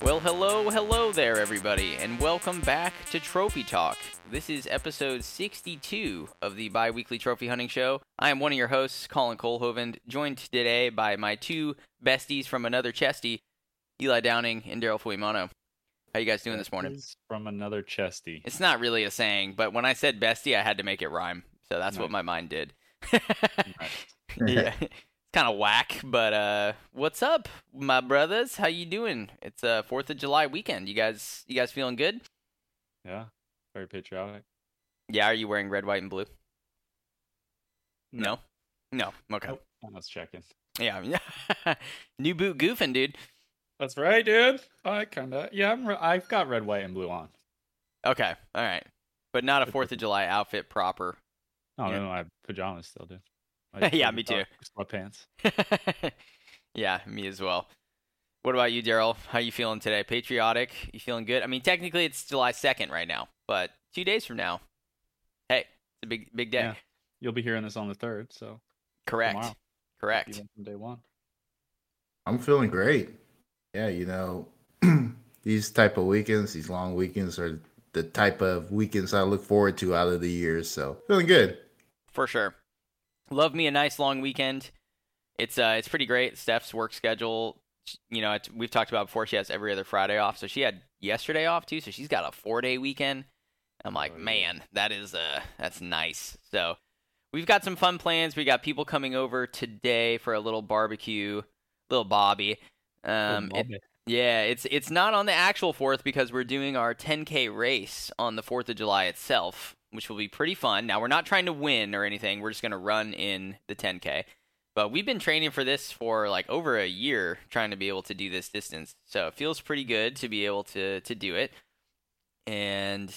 Well, hello, hello there, everybody, and welcome back to Trophy Talk. This is episode 62 of the bi weekly trophy hunting show. I am one of your hosts, Colin Colhoven, joined today by my two besties from another chesty, Eli Downing and Daryl Fuimano. How you guys doing this morning? From another chesty. It's not really a saying, but when I said bestie, I had to make it rhyme, so that's what my mind did. Nice. yeah, kind of whack, but uh, what's up, my brothers? How you doing? It's uh Fourth of July weekend. You guys, you guys feeling good? Yeah. Very patriotic. Yeah, are you wearing red, white, and blue? No, no. Okay. Nope. I was checking. Yeah, new boot goofing, dude. That's right, dude. I kind of. Yeah, I'm. Re- I've got red, white, and blue on. Okay, all right, but not a Fourth of July outfit proper. Oh no, I have pajamas still, dude. My Yeah, me too. Sweatpants. yeah, me as well. What about you, Daryl? How you feeling today? Patriotic? You feeling good? I mean, technically it's July second right now, but two days from now, hey, it's a big, big day. Yeah. You'll be hearing this on the third, so Correct. tomorrow. Correct. even from day one. I'm feeling great. Yeah, you know, these type of weekends, these long weekends are the type of weekends I look forward to out of the year. So feeling good. For sure. Love me a nice long weekend. It's uh, it's pretty great. Steph's work schedule, you know, it's, we've talked about before. She has every other Friday off, so she had yesterday off too. So she's got a four day weekend. I'm like, Oh, yeah. man, that is uh, that's nice. So we've got some fun plans. We got people coming over today for a little barbecue, little Bobby. Um, Oh, it- yeah, it's it's not on the actual fourth because we're doing our 10k race on the Fourth of July itself, which will be pretty fun. Now we're not trying to win or anything; we're just gonna run in the 10k. But we've been training for this for like over a year, trying to be able to do this distance. So it feels pretty good to be able to to do it. And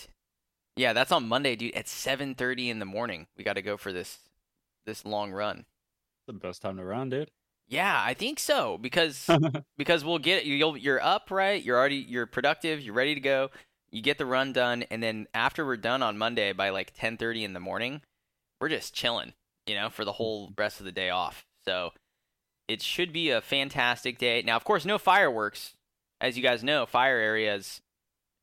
yeah, that's on Monday, dude. At 7:30 in the morning, we got to go for this this long run. the best time to run, dude. Yeah, I think so because because we'll get you'll you're up right you're already you're productive you're ready to go you get the run done and then after we're done on monday by like 10.30 in the morning we're just chilling you know for the whole mm-hmm. rest of the day off so it should be a fantastic day now of course no fireworks as you guys know fire areas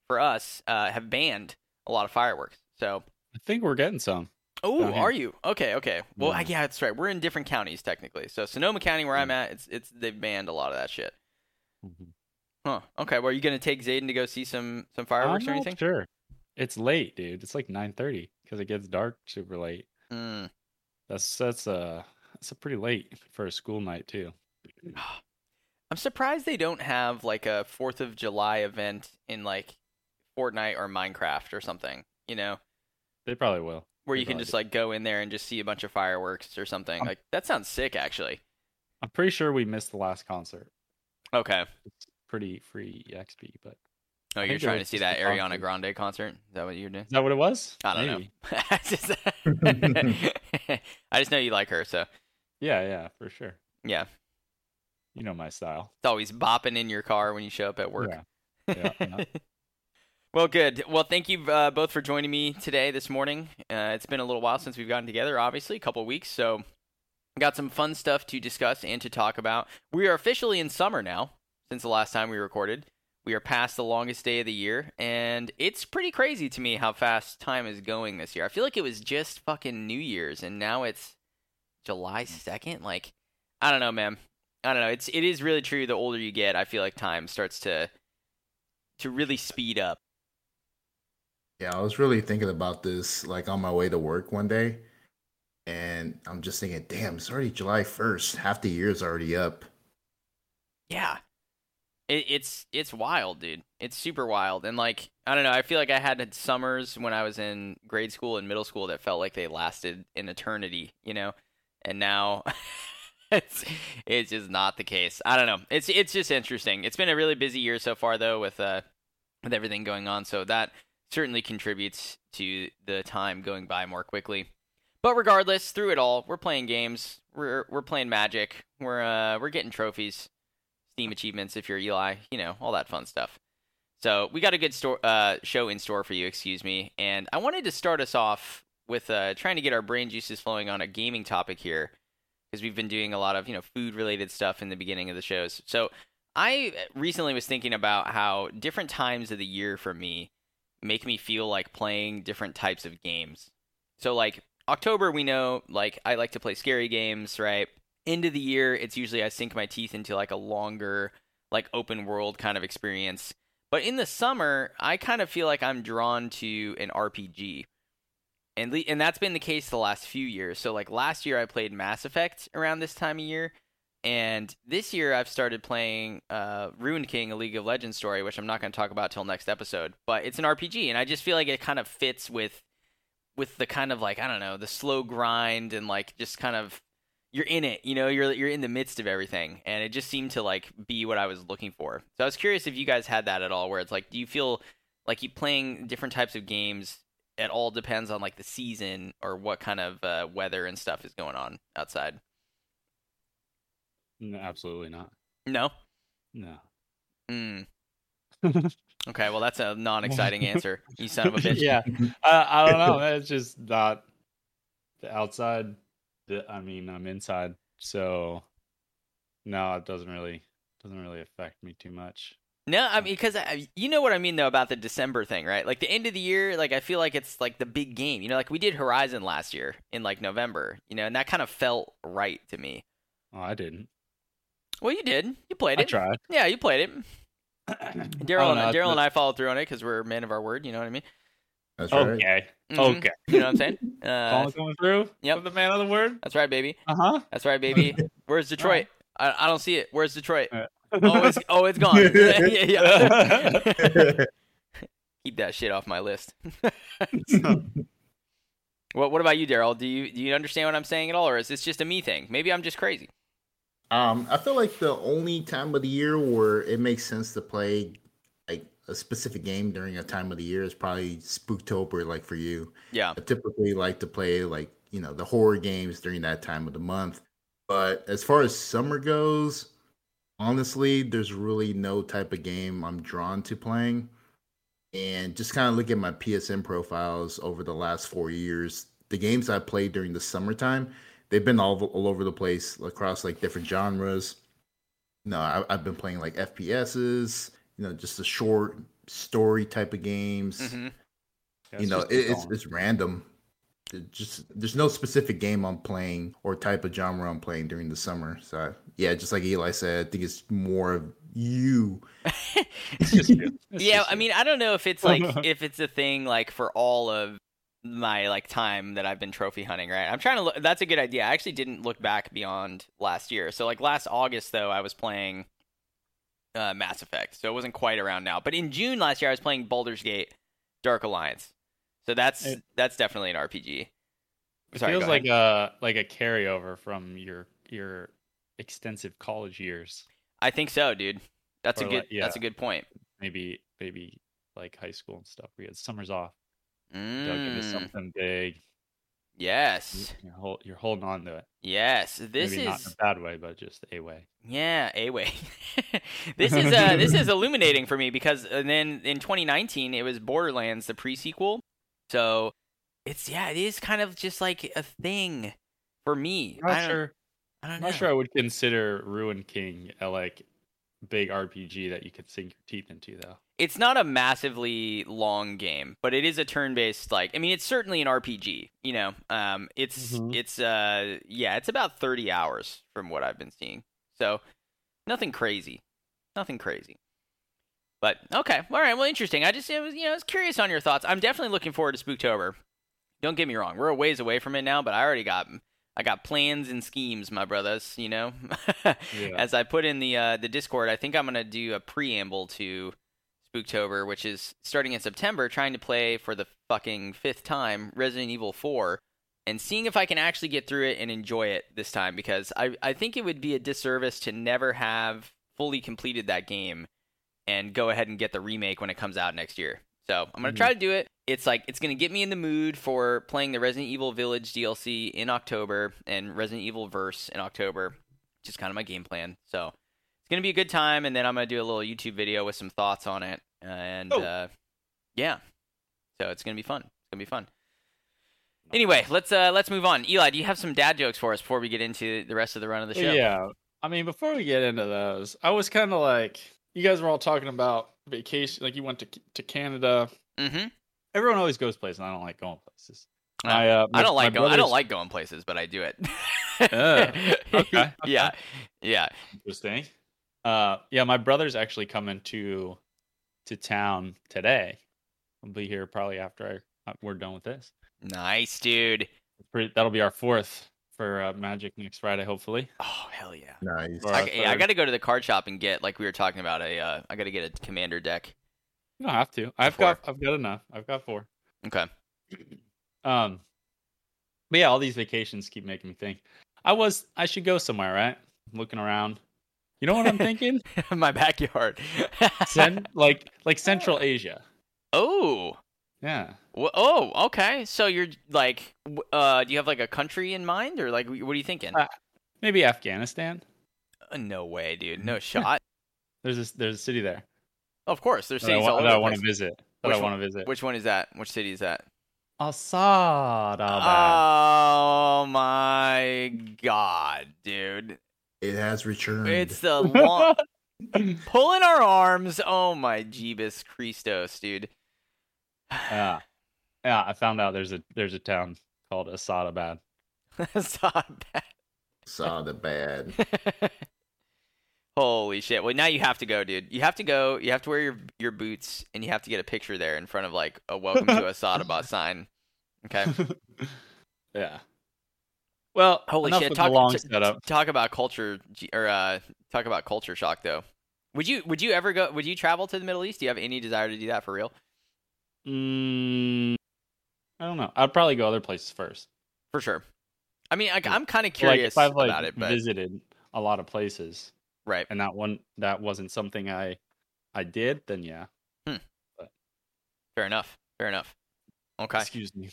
for us uh, have banned a lot of fireworks so I think we're getting some. Oh, are you? Okay, okay. Well, I- Yeah. yeah, that's right. We're in different counties technically. So Sonoma County, where I'm mm-hmm. at, it's it's they've banned a lot of that shit. Huh. Okay. Well, are you gonna take Zayden to go see some some fireworks I'm or anything? Sure. It's late, dude. It's like 9:30 because it gets dark super late. Mm. That's that's uh that's a pretty late for a school night too. I'm surprised they don't have like a Fourth of July event in like Fortnite or Minecraft or something. You know, They probably will. where They you can just do. like go in there and just see a bunch of fireworks or something. Um, Like that sounds sick, actually. I'm pretty sure we missed the last concert. Okay. Pretty free XP, but Oh, you're trying to see that Ariana concert. Grande concert? Is that what you're doing? is that what it was? I don't Maybe. know. I just, I just know you like her, so Yeah, yeah, for sure. yeah. You know my style. It's always bopping in your car when you show up at work. Yeah. Yeah, yeah. well, good. Well, thank you uh, both for joining me today, this morning. Uh, it's been a little while since we've gotten together, obviously, a couple weeks. So, got some fun stuff to discuss and to talk about. We are officially in summer now, since the last time we recorded. We are past the longest day of the year, and it's pretty crazy to me how fast time is going this year. I feel like it was just fucking New Year's, and now it's July hmm. 2nd. Like, I don't know, man. I don't know. It's it is really true. The older you get, I feel like time starts to to really speed up. Yeah, I was really thinking about this like on my way to work one day. And I'm just thinking, damn, it's already July 1st. Half the year's already up. Yeah. It, it's it's wild, dude. It's super wild, and like I don't know. I feel like I had summers when I was in grade school and middle school that felt like they lasted an eternity, you know. And now it's it's just not the case. I don't know. It's it's just interesting. It's been a really busy year so far, though, with uh with everything going on. So that certainly contributes to the time going by more quickly. But regardless, through it all, we're playing games. We're we're playing Magic. We're uh we're getting trophies, Steam achievements if you're Eli, you know, all that fun stuff. So we got a good store uh show in store for you, excuse me. And I wanted to start us off with uh trying to get our brain juices flowing on a gaming topic here because we've been doing a lot of you know food related stuff in the beginning of the shows. So I recently was thinking about how different times of the year for me make me feel like playing different types of games. So like October, we know like I like to play scary games, right? End of the year, it's usually I sink my teeth into like a longer, like open world kind of experience. But in the summer, I kind of feel like I'm drawn to an RPG. And le- and that's been the case the last few years. So like last year I played Mass Effect around this time of year, and this year I've started playing uh, Ruined King, a League of Legends story, which I'm not going to talk about till next episode. But it's an RPG, and I just feel like it kind of fits with with the kind of like I don't know the slow grind and like just kind of you're in it, you know, you're you're in the midst of everything, and it just seemed to like be what I was looking for. So I was curious if you guys had that at all, where it's like, do you feel like you playing different types of games? It all depends on like the season or what kind of uh, weather and stuff is going on outside. No, absolutely not. No. No. Mm. Okay, well that's a non-exciting answer. You son of a bitch. yeah, I don't know. It's just not the outside. I mean, I'm inside, so no, it doesn't really doesn't really affect me too much. No, I mean because you know what I mean though about the December thing, right? Like the end of the year, like I feel like it's like the big game. You know, like we did Horizon last year in like November, you know, and that kind of felt right to me. Oh, I didn't. Well, you did. You played it. I tried. Yeah, you played it. Daryl don't and Daryl and I followed through on it because we're men of our word. You know what I mean? That's right. Okay. Mhm. Okay. You know what I'm saying? Uh, Colin coming through. yep. With the man of the word. that's right, baby. Uh huh. That's right, baby. Where's Detroit? I, I don't see it. Where's Detroit? Uh, Oh, it's oh, it's gone. yeah, yeah. Keep that shit off my list. what What about you, Daryl? Do you do you understand what I'm saying at all, or is this just a me thing? Maybe I'm just crazy. Um, I feel like the only time of the year where it makes sense to play like a specific game during a time of the year is probably Spooktober, like for you. Yeah. I typically like to play like you know the horror games during that time of the month. But as far as summer goes, honestly, there's really no type of game I'm drawn to playing. And just kind of look at my PSN profiles over the last four years. The games I played during the summertime, they've been all, all over the place across like different genres. No, I, I've been playing like FPSs, you know, just the short story type of games hmm you know it, it's it's random It just there's no specific game i'm playing or type of genre i'm playing during the summer so yeah just like eli said i think it's more of you It's just. It's yeah, just I mean, I don't know if it's like if it's a thing like for all of my like time that I've been trophy hunting, right? I'm trying to look that's a good idea. I actually didn't look back beyond last year. So like last August though, I was playing uh, Mass Effect. So it wasn't quite around now. But in June last year I was playing Baldur's Gate Dark Alliance. So that's It- that's definitely an RPG. It feels like a like a carryover from your your extensive college years. I think so, dude. That's a good like- that's a good point. Maybe maybe like high school and stuff. We had summers off. Dug into Mm, something big. Yes. You're, hol- you're holding on to it. Yes. This Maybe is not in a bad way, but just a way. Yeah, a way. this is uh, this is illuminating for me because and then in 2019 it was Borderlands the pre-sequel. So it's yeah, it is kind of just like a thing for me. I'm I not don't, sure. I don't I'm know. not sure I would consider Ruin King a like big RPG that you could sink your teeth into though. It's not a massively long game, but it is a turn-based like I mean it's certainly an RPG, you know. Um it's Mhm. it's uh yeah, it's about 30 hours from what I've been seeing. So nothing crazy. Nothing crazy. But okay, all right. Well, interesting. I just, I was, you know, I was curious on your thoughts. I'm definitely looking forward to Spooktober. Don't get me wrong. We're a ways away from it now, but I already got, I got plans and schemes, my brothers. You know, Yeah. as I put in the uh, the Discord, I think I'm gonna do a preamble to Spooktober, which is starting in September, trying to play for the fucking fifth time Resident Evil 4 and seeing if I can actually get through it and enjoy it this time because I, I think it would be a disservice to never have fully completed that game and go ahead and get the remake when it comes out next year. So I'm gonna Mhm. try to do it. It's like it's gonna get me in the mood for playing the Resident Evil Village DLC in October and Resident Evil Verse in October, which is kind of my game plan. So it's gonna be a good time, and then I'm gonna do a little YouTube video with some thoughts on it, and Oh. uh, yeah, so it's gonna be fun. It's gonna be fun. Anyway, let's uh let's move on. Eli, do you have some dad jokes for us before we get into the rest of the run of the show? Yeah. I mean, before we get into those, I was kind of like, you guys were all talking about vacation, like you went to to Canada. Mm-hmm. Everyone always goes places. and I don't like going places. Uh, My, uh, I don't like going. I don't like going places, but I do it. Uh, okay, Yeah. Yeah. Interesting. Uh, yeah, my brother's actually coming to to town today. I'll be here probably after I, uh, we're done with this. Nice, dude. Pretty, that'll be our fourth for uh, Magic next Friday, hopefully. Oh hell yeah. Nice. I, yeah, I got to go to the card shop and get like we were talking about a. Uh, I got to get a commander deck. You don't have to. I've Four. got I've got enough. I've got four. Okay. Um, but yeah, all these vacations keep making me think. I was I should go somewhere, right? I'm looking around. You know what I'm thinking? My backyard. Cen- like like Central Asia. oh. Yeah. Wh- Oh, okay. So you're like, uh, do you have like a country in mind, or like, what are you thinking? Uh, Maybe Afghanistan. Uh, no way, dude. No shot. There's this there's a city there of course, there's that I, cities wa- all that I want to visit. That Which I one- want to visit. Which one is that? Which city is that? Assadabad. Oh my god, dude! It has returned. It's the long pulling our arms. Oh my Jeebus Christos, dude. yeah. Yeah, I found out there's a there's a town called Assadabad. That's not bad. Saw the bad. Holy shit! Well, now you have to go, dude. You have to go. You have to wear your your boots, and you have to get a picture there in front of like a "Welcome to Assadabad" sign. Okay. yeah. Well, Holy shit! Talk t- setup. talk about culture or uh, talk about culture shock though. Would you would you ever go? Would you travel to the Middle East? Do you have any desire to do that for real? Mm, I don't know. I'd probably go other places first. For sure. I mean, like, I'm kind of like curious if I've like about it, but visited a lot of places right. and that one that wasn't something I I did, then yeah. Hmm. Fair enough. Fair enough. Okay. Excuse me.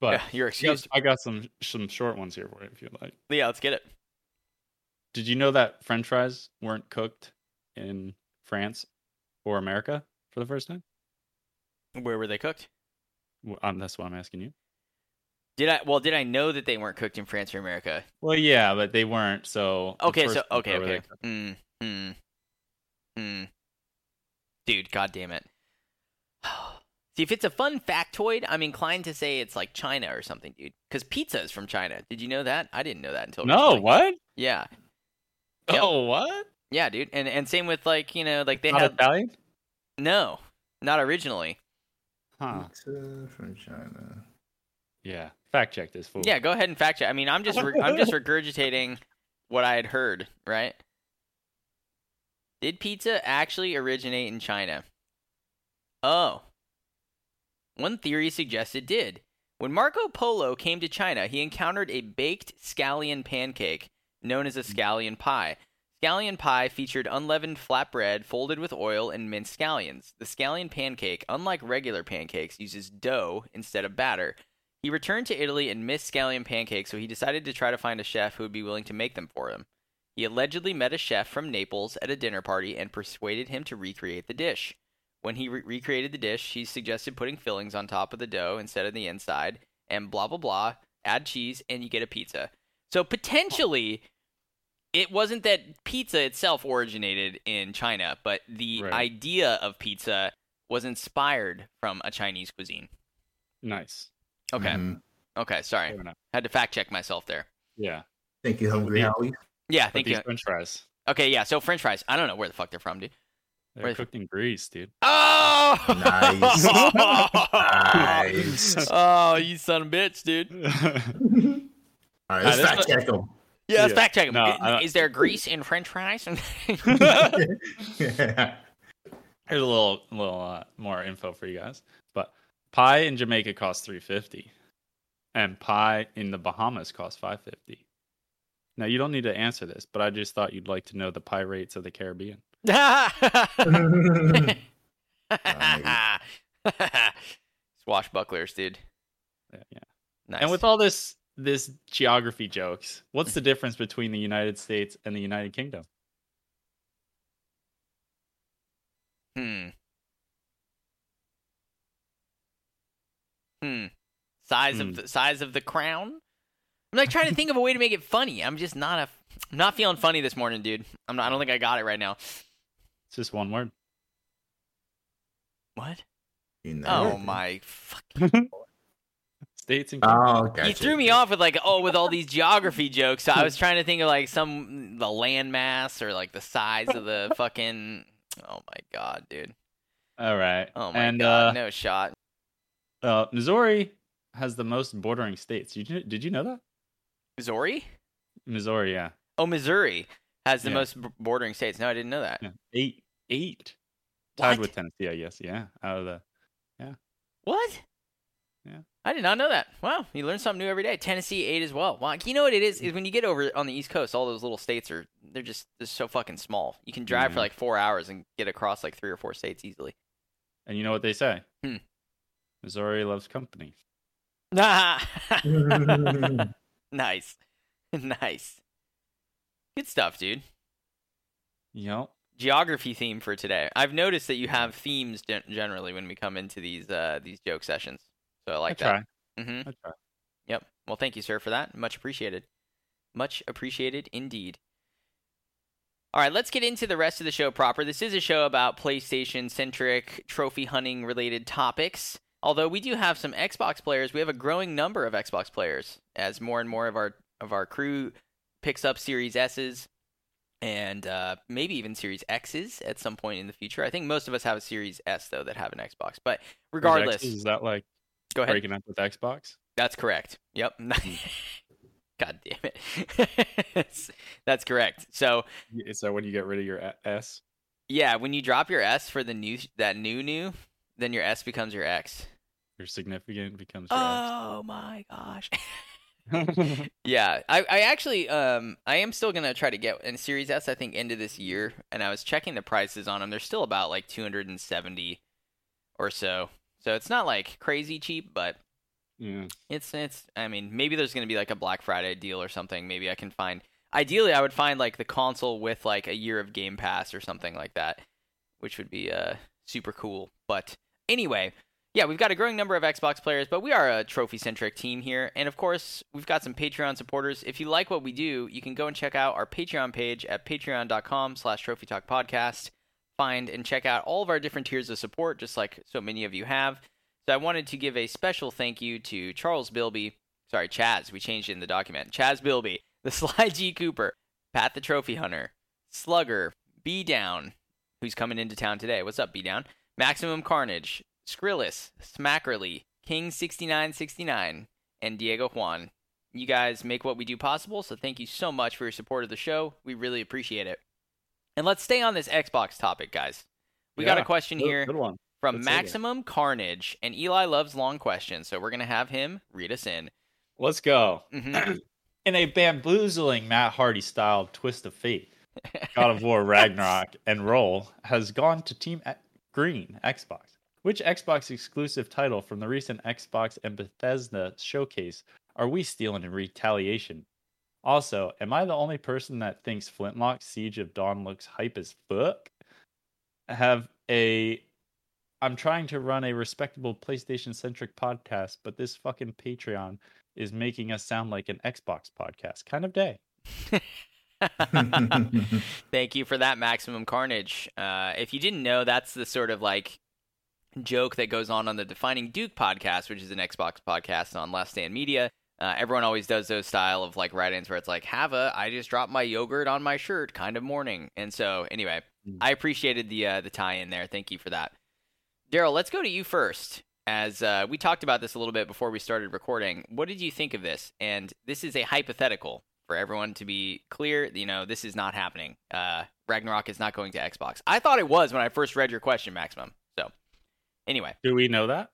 But yeah, you're I got, excused. I got some some short ones here for you if you like. Yeah, let's get it. Did you know that French fries weren't cooked in France or America for the first time? Where were they cooked? Well, Um, that's what I'm asking you. Did I? Well, did I know that they weren't cooked in France or America? Well, yeah, but they weren't. So Okay, so okay, were where they okay. Mm, mm, mm. Dude, god damn it. See, if it's a fun factoid, I'm inclined to say it's like China or something, dude. Because pizza is from China. Did you know that? I didn't know that until No, recently. what? Yeah, Yep. Oh, what? yeah, dude. And and same with like you know like they Not had Italian? no, not originally. Huh. Pizza from China. Yeah. Fact check this fool. Yeah, go ahead and fact check. I mean, I'm just re- I'm just regurgitating what I had heard, right? Did pizza actually originate in China? Oh. One theory suggests it did. When Marco Polo came to China, he encountered a baked scallion pancake known as a hmm. scallion pie. Scallion pie featured unleavened flatbread folded with oil and minced scallions. The scallion pancake, unlike regular pancakes, uses dough instead of batter. He returned to Italy and missed scallion pancakes, so he decided to try to find a chef who would be willing to make them for him. He allegedly met a chef from Naples at a dinner party and persuaded him to recreate the dish. When he re- recreated the dish, he suggested putting fillings on top of the dough instead of the inside, and blah blah blah. Add cheese, and you get a pizza. So potentially, it wasn't that pizza itself originated in China, but the Right. idea of pizza was inspired from a Chinese cuisine. Nice. Okay. Mhm. Okay, sorry. Fair. Had to fact check myself there. Yeah. Thank you, Hungry Yeah. Howie. Yeah, thank you. French fries. Okay, yeah. So French fries. I don't know where the fuck they're from, dude. They're Where- cooked in grease, dude. Oh, Nice. Nice. oh, you son of a bitch, dude. All right, let's this fact check them. Yeah, let's Yeah. fact check 'em. No, I- I Is there grease in French fries? yeah. Here's a little little uh, more info for you guys. But pie in Jamaica costs 350 and pie in the Bahamas costs 550. Now you don't need to answer this, but I just thought you'd like to know the pie rates of the Caribbean. Swashbucklers, dude. Yeah, yeah. Nice. And with all this this geography jokes, what's the difference between the United States and the United Kingdom? Hmm. Hmm. Size Hmm. of the size of the crown. I'm like trying to think of a way to make it funny. I'm just not a, I'm not feeling funny this morning, dude. I'm not. I don't think I got it right now. It's just one word. What? You know Oh it. my fucking! States and Oh, gotcha. You threw me off with like, oh, with all these geography jokes. So I was trying to think of like some the landmass or like the size of the fucking. Oh my god, dude. All right. Oh my and god, uh, no shot. Uh, Missouri has the most bordering states. Did you did you know that? Missouri? Missouri, yeah, Oh, Missouri has the Yeah. most b- bordering states. No, I didn't know that. yeah. eight eight tied What? with Tennessee, I guess. Yeah, out of the yeah. What? Yeah. I did not know that. Wow, you learn something new every day. Tennessee eight as well. Wow, you know what it is? Is when you get over on the East Coast, all those little states are they're just they're so fucking small. You can drive for like four hours and get across like three or four states easily. and you know what they say? Hmm. Missouri loves company. nice, nice, good stuff, dude. Yep. Geography theme for today. I've noticed that you have themes gen- generally when we come into these uh these joke sessions. So I like I that. try. Mm-hmm. I try. Yep. Well, thank you, sir, for that. Much appreciated. Much appreciated indeed. All right, let's get into the rest of the show proper. This is a show about PlayStation centric, trophy hunting related topics. Although we do have some Xbox players, we have a growing number of Xbox players as more and more of our of our crew picks up Series S's and uh, maybe even Series X's at some point in the future. I think most of us have a Series S though that have an Xbox. But regardless, is that like go ahead. breaking up with Xbox? That's correct. Yep. God damn it. That's correct. So Is that when you get rid of your S. yeah, when you drop your S for the new that new new, then your S becomes your X. Your significant becomes your X. Oh my gosh. Yeah, I, I actually um I am still gonna try to get in Series S. I think end of this year, and I was checking the prices on them. They're still about like two hundred and seventy or so. So it's not like crazy cheap, but yeah. It's it's. I mean, maybe there's gonna be like a Black Friday deal or something. Maybe I can find. Ideally, I would find like the console with like a year of Game Pass or something like that, which would be uh super cool. But anyway, yeah, we've got a growing number of Xbox players, but we are a trophy centric team here, and of course, we've got some Patreon supporters. If you like what we do, you can go and check out our Patreon page at patreon.com/slash Trophy Talk Podcast. Find and check out all of our different tiers of support, just like so many of you have. So I wanted to give a special thank you to Charles Bilby, sorry, Chaz, we changed it in the document. Chaz Bilby, the Sly G Cooper, Pat the Trophy Hunter, Slugger, B Down, who's coming into town today. What's up, B Down? Maximum Carnage, Skrillis, Smackerly, King6969, and Diego Juan. You guys make what we do possible, so thank you so much for your support of the show. We really appreciate it. And let's stay on this Xbox topic, guys. We got a question Good- here Good from Let's. Maximum Carnage, and Eli loves long questions, so we're gonna have him read us in. Let's go. hmm In a bamboozling Matt Hardy style twist of fate, God of War Ragnarok and Roll has gone to Team Green Xbox. Which Xbox exclusive title from the recent Xbox and Bethesda showcase are we stealing in retaliation? Also, am I the only person that thinks Flintlock Siege of Dawn looks hype as fuck? Have a I'm trying to run a respectable PlayStation centric podcast, but this fucking Patreon is making us sound like an Xbox podcast. Kind of day. Thank you for that, Maximum Carnage. Uh, if you didn't know, that's the sort of like joke that goes on on the Defining Duke podcast, which is an Xbox podcast on Last Stand Media. Uh, everyone always does those style of like write-ins where it's like, "Have a I just dropped my yogurt on my shirt," kind of morning. And so, anyway, Mm. I appreciated the uh, the tie-in there. Thank you for that, Daryl. Let's go to you first. As uh, we talked about this a little bit before we started recording, what did you think of this? And this is a hypothetical for everyone to be clear. You know, this is not happening. Uh, Ragnarok is not going to Xbox. I thought it was when I first read your question, Maximum. So, anyway, Do we know that?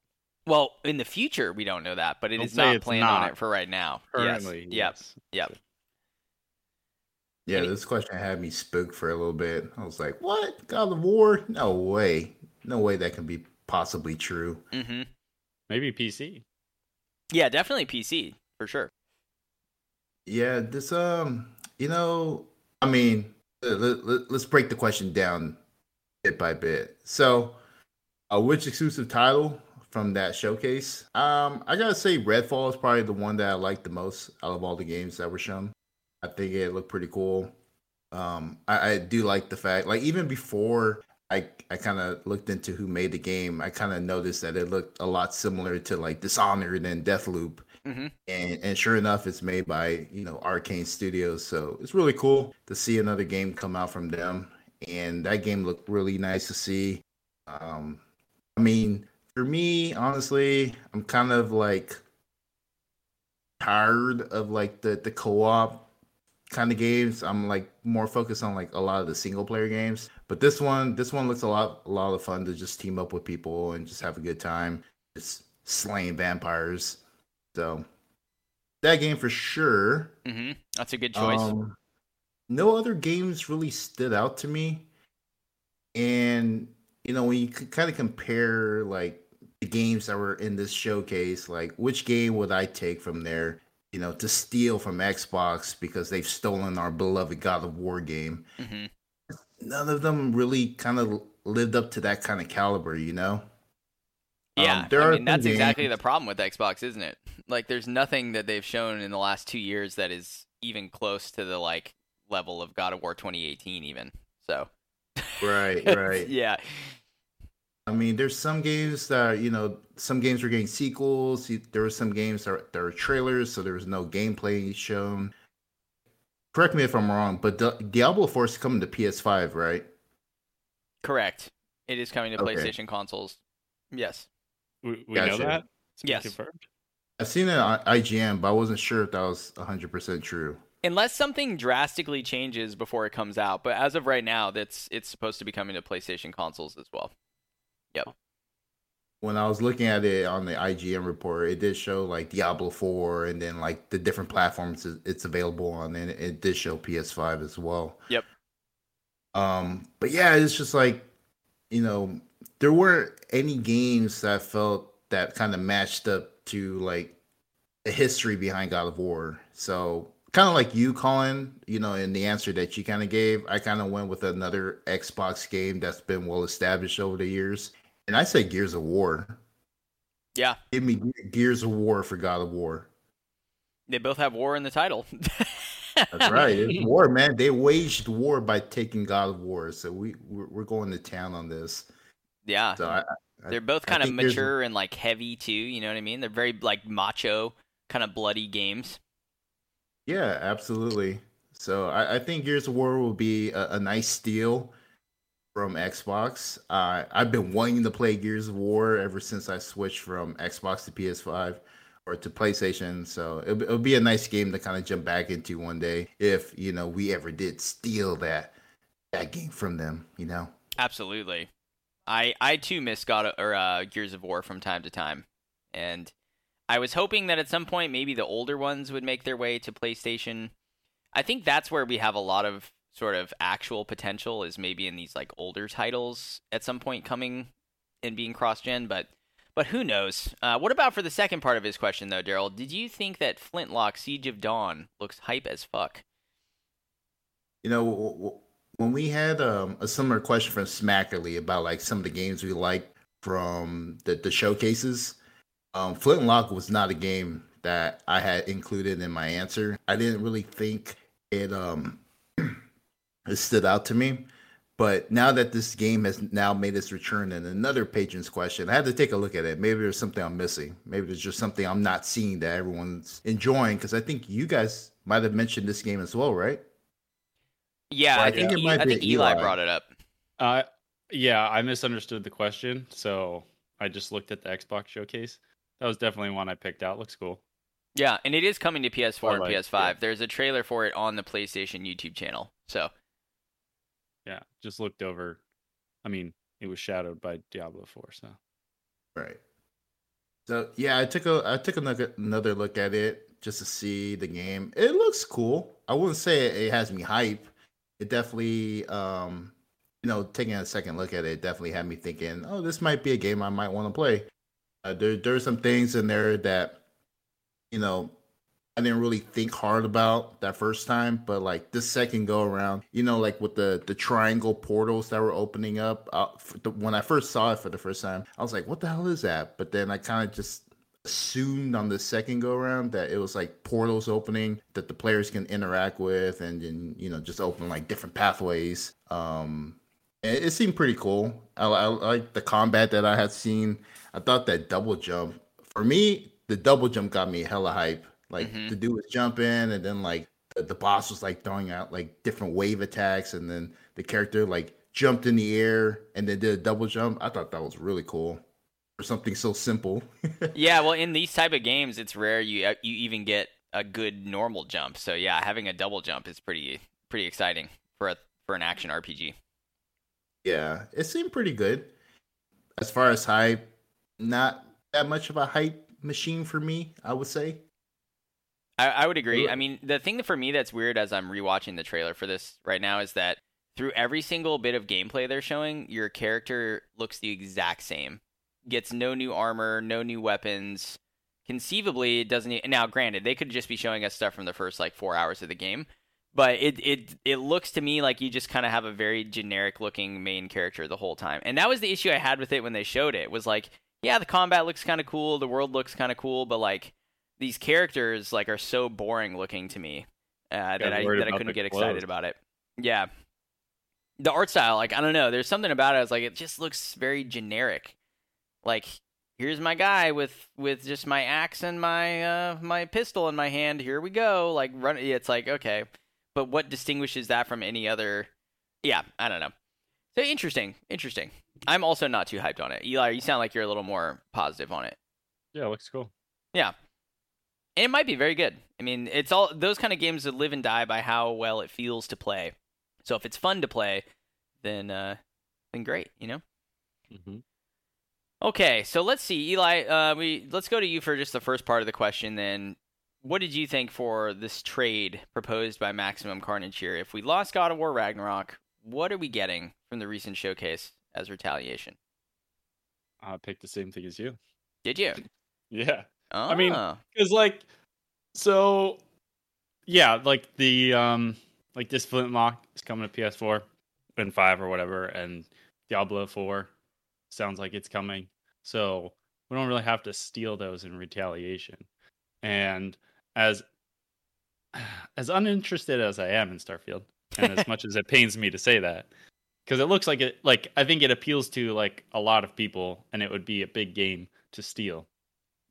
well, in the future we don't know that, but it Don't is not it's planned on it for right now. Currently. Yes. Yep. Yep. yeah, Any- this question had me spooked for a little bit. I was like, "What? God of War? No way! No way that can be possibly true." Mm-hmm. Maybe PC. Yeah, definitely PC for sure. Yeah, this um, you know, I mean, let, let, let's break the question down bit by bit. So, uh, which exclusive title from that showcase. Um, I gotta say, Redfall is probably the one that I liked the most out of all the games that were shown. I think it looked pretty cool. Um, I, I do like the fact, like even before I I kind of looked into who made the game, I kind of noticed that it looked a lot similar to like Dishonored and Deathloop. Hmm And and sure enough, it's made by you know Arkane Studios, so it's really cool to see another game come out from them. And that game looked really nice to see. Um, I mean, for me, honestly, I'm kind of like tired of like the the co-op kind of games. I'm like more focused on like a lot of the single player games. But this one, this one looks a lot a lot of fun to just team up with people and just have a good time, just slaying vampires. So that game for sure. hmm That's a good choice. Um, no other games really stood out to me. And you know, when you kind of compare like the games that were in this showcase, like which game would I take from there, you know, to steal from Xbox because they've stolen our beloved God of War game? hmm None of them really kind of lived up to that kind of caliber, you know? Yeah, Um, I mean that's exactly the problem with Xbox, isn't it? Like, there's nothing that they've shown in the last two years that is even close to the like level of God of War 2018, even. So, Right, right. yeah, I mean, there's some games that you know, some games were getting sequels. There were some games that are, that are trailers, so there was no gameplay shown. Correct me if I'm wrong, but Di- Diablo 4 is coming to PS5, right? correct. It is coming to Okay. PlayStation consoles. Yes. We, we know that. It's Yes. confirmed. I've seen it on IGN, but I wasn't sure if that was 100% true. Unless something drastically changes before it comes out, but as of right now, that's it's supposed to be coming to PlayStation consoles as well. Yep. When I was looking at it on the IGN report, it did show like Diablo 4 and then like the different platforms it's available on, and it did show PS5 as well. Yep. Um, but yeah, it's just like, you know, there weren't any games that felt that kind of matched up to like the history behind God of War. So kind of like you, Colin, you know, in the answer that you kind of gave, I kind of went with another Xbox game that's been well established over the years. And I say Gears of War. Yeah, Give me Gears of War for God of War. they both have war in the title. That's right. It's war, man. They waged war by taking God of War. So we we're, we're going to town on this. Yeah, So I, I- they're both kind of mature and like heavy too. You know what I mean? They're very like macho, kind of bloody games. Yeah, absolutely. So I, I think Gears of War will be a, a nice steal from Xbox. Uh, I've been wanting to play Gears of War ever since I switched from Xbox to PS5 or to PlayStation. So it'll, it'll be a nice game to kind of jump back into one day if you know we ever did steal that that game from them. You know. Absolutely. I I too miss God or uh, Gears of War from time to time, and I was hoping that at some point maybe the older ones would make their way to PlayStation. I think that's where we have a lot of sort of actual potential is maybe in these like older titles at some point coming and being cross-gen, but but who knows? Uh, what about for the second part of his question though, Daryl? Did you think that Flintlock Siege of Dawn looks hype as fuck? You know, when we had um, a similar question from Smackerly about like some of the games we like from the, the showcases, um, Flintlock was not a game that I had included in my answer. I didn't really think it um it stood out to me. But now that this game has now made its return in another patron's question, I had to take a look at it. Maybe there's something I'm missing. Maybe there's just something I'm not seeing that everyone's enjoying. Because I think you guys might have mentioned this game as well, right? Yeah, Well, I I think, think it might I be think Eli Eli. brought it up. Uh, yeah, I misunderstood the question, so I just looked at the Xbox showcase. That was definitely one I picked out. Looks cool. Yeah, and it is coming to PS4 Or and like, PS5. yeah. There's a trailer for it on the PlayStation YouTube channel. So, Yeah, just looked over. I mean, it was shadowed by Diablo 4, so Right. So yeah, I took a I took another another look at it just to see the game. It looks cool. I wouldn't say it, it has me hype. It definitely, um, you know, taking a second look at it, definitely had me thinking, oh, this might be a game I might want to play. Uh, there there's some things in there that, you know, I didn't really think hard about that first time, but like this second go around, you know, like with the the triangle portals that were opening up. Uh, the, when I first saw it for the first time, I was like, "What the hell is that?" But then I kind of just assumed on the second go around that it was like portals opening that the players can interact with and then you know just open like different pathways. Um it, it seemed pretty cool. I, I, like the combat that i had seen. I thought that double jump for me the double jump got me hella hype. Like mm-hmm. the dude was jumping and then like the, the boss was like throwing out like different wave attacks and then the character like jumped in the air and then did a double jump. I thought that was really cool for something so simple. yeah, well, in these type of games, it's rare you uh, you even get a good normal jump. So yeah, having a double jump is pretty pretty exciting for a for an action RPG. Yeah, it seemed pretty good. As far as hype, not that much of a hype machine for me, I would say. I, I would agree. I mean, the thing for me that's weird as I'm rewatching the trailer for this right now is that through every single bit of gameplay they're showing, your character looks the exact same gets no new armor, no new weapons. Conceivably, it doesn't. Now, granted, they could just be showing us stuff from the first like four hours of the game, but it it it looks to me like you just kind of have a very generic looking main character the whole time, and that was the issue I had with it when they showed it. Was like, yeah, the combat looks kind of cool, the world looks kind of cool, but like these characters like are so boring looking to me uh, that I that I couldn't get clothes. excited about it. Yeah, the art style, like I don't know, there's something about it. I was like, it just looks very generic like here's my guy with with just my axe and my uh my pistol in my hand. Here we go. Like run it's like okay. But what distinguishes that from any other yeah i don't know. So interesting interesting. I'm also not too hyped on it. Eli you sound like you're a little more positive on it. Yeah it looks cool. Yeah. And it might be very good. I mean it's all those kind of games that live and die by how well it feels to play. So if it's fun to play then uh then great you know? Mm-hmm. Okay, so let's see, Eli. Uh, we let's go to you for just the first part of the question. Then, what did you think for this trade proposed by Maximum Carnage here? If we lost God of War Ragnarok, what are we getting from the recent showcase as retaliation? I picked the same thing as you. Did you? yeah. Oh. I mean, because ah. like, so yeah, like the um, like this Flintlock is coming to PS4 and five or whatever, and Diablo Four sounds like it's coming. So we don't really have to steal those in retaliation. And as as uninterested as I am in Starfield, and as much as it pains me to say that, because it looks like it like I think it appeals to like a lot of people, and it would be a big game to steal.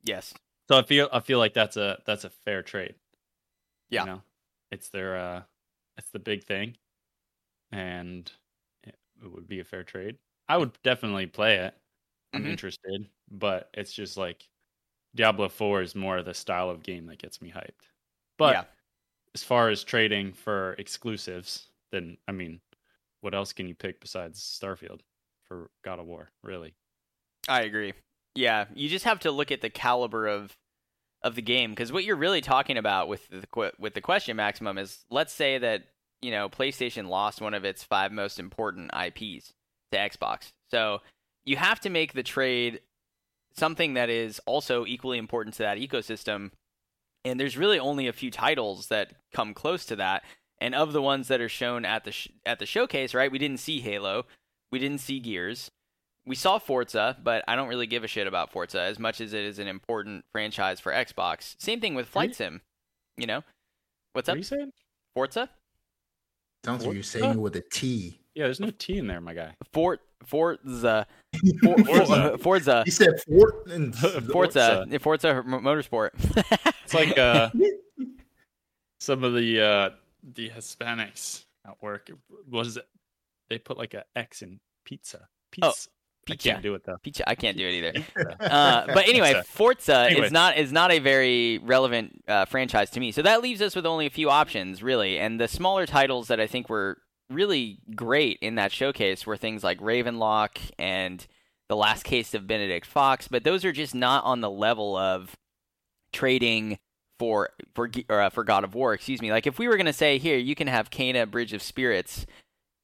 Yes. So I feel I feel like that's a that's a fair trade. Yeah. You know? It's their uh it's the big thing. And it, it would be a fair trade. I would definitely play it. I'm mm-hmm. interested, but it's just like Diablo 4 is more the style of game that gets me hyped. But yeah. as far as trading for exclusives, then I mean, what else can you pick besides Starfield for God of War, really? I agree. Yeah, you just have to look at the caliber of of the game because what you're really talking about with the with the question maximum is let's say that you know PlayStation lost one of its five most important IPs to Xbox. So you have to make the trade something that is also equally important to that ecosystem. And there's really only a few titles that come close to that. And of the ones that are shown at the sh- at the showcase, right? We didn't see Halo, we didn't see Gears, we saw Forza, but I don't really give a shit about Forza as much as it is an important franchise for Xbox. Same thing with Flight Sim. You know, what's up? What are you saying? Forza. Sounds like you're saying it with a T. Yeah, there's no T in there, my guy. Fort Forza. For, Forza. Forza. You said Fort and Forza. Forza. Forza Motorsport. it's like uh, some of the uh, the Hispanics at work. Was it? They put like a X in pizza. Pizza. Oh. Pizza. I can't do it though. Pizza. I can't do it either. uh, but anyway, Forza anyway. is not is not a very relevant uh, franchise to me. So that leaves us with only a few options, really. And the smaller titles that I think were really great in that showcase were things like Ravenlok and The Last Case of Benedict Fox, but those are just not on the level of trading for for or, uh, for God of War. Excuse me. Like if we were gonna say here, you can have Kena Bridge of Spirits,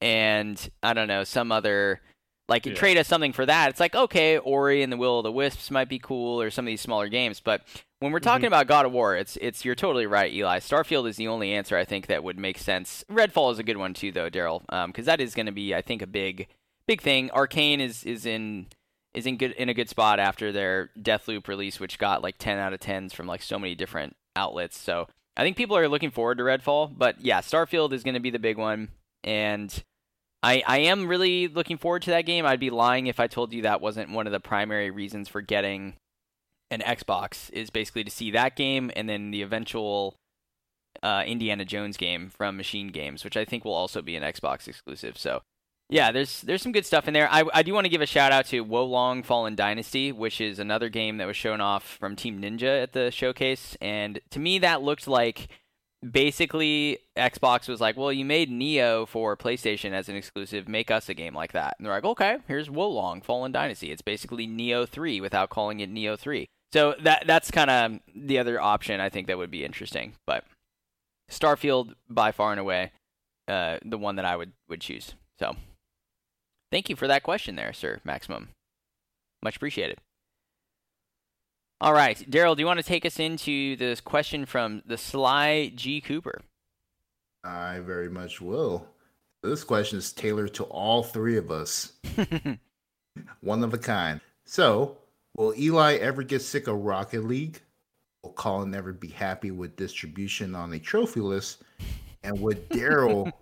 and I don't know some other like yeah. trade us something for that. It's like okay, Ori and the Will of the Wisps might be cool, or some of these smaller games, but when we're talking Mhm. about God of War, it's it's you're totally right, Eli. Starfield is the only answer I think that would make sense. Redfall is a good one too, though, Daryl, because that is going to be, I think, a big big thing. Arkane is is in is in good in a good spot after their Deathloop release, which got like 10 out of 10s from like so many different outlets. So I think people are looking forward to Redfall. But yeah, Starfield is going to be the big one, and I I am really looking forward to that game. I'd be lying if I told you that wasn't one of the primary reasons for getting an Xbox. Is basically to see that game and then the eventual uh, Indiana Jones game from Machine Games, which I think will also be an Xbox exclusive. So yeah, there's there's some good stuff in there. I, I do want to give a shout out to Wolong Fallen Dynasty, which is another game that was shown off from Team Ninja at the showcase, and to me that looked like basically Xbox was like, well, you made Nioh for PlayStation as an exclusive, make us a game like that, and they're like, okay, here's Wolong Fallen Dynasty. It's basically Nioh three without calling it Nioh three. So that that's kind of the other option I think that would be interesting, but Starfield by far and away uh, the one that I would would choose. So. Thank you for that question there, Sir Maximum. Much appreciated. All right, Daryl, do you want to take us into this question from the Sly G. Cooper? I very much will. This question is tailored to all three of us. One of a kind. So, will Eli ever get sick of Rocket League? Will Colin ever be happy with distribution on a trophy list? And would Daryl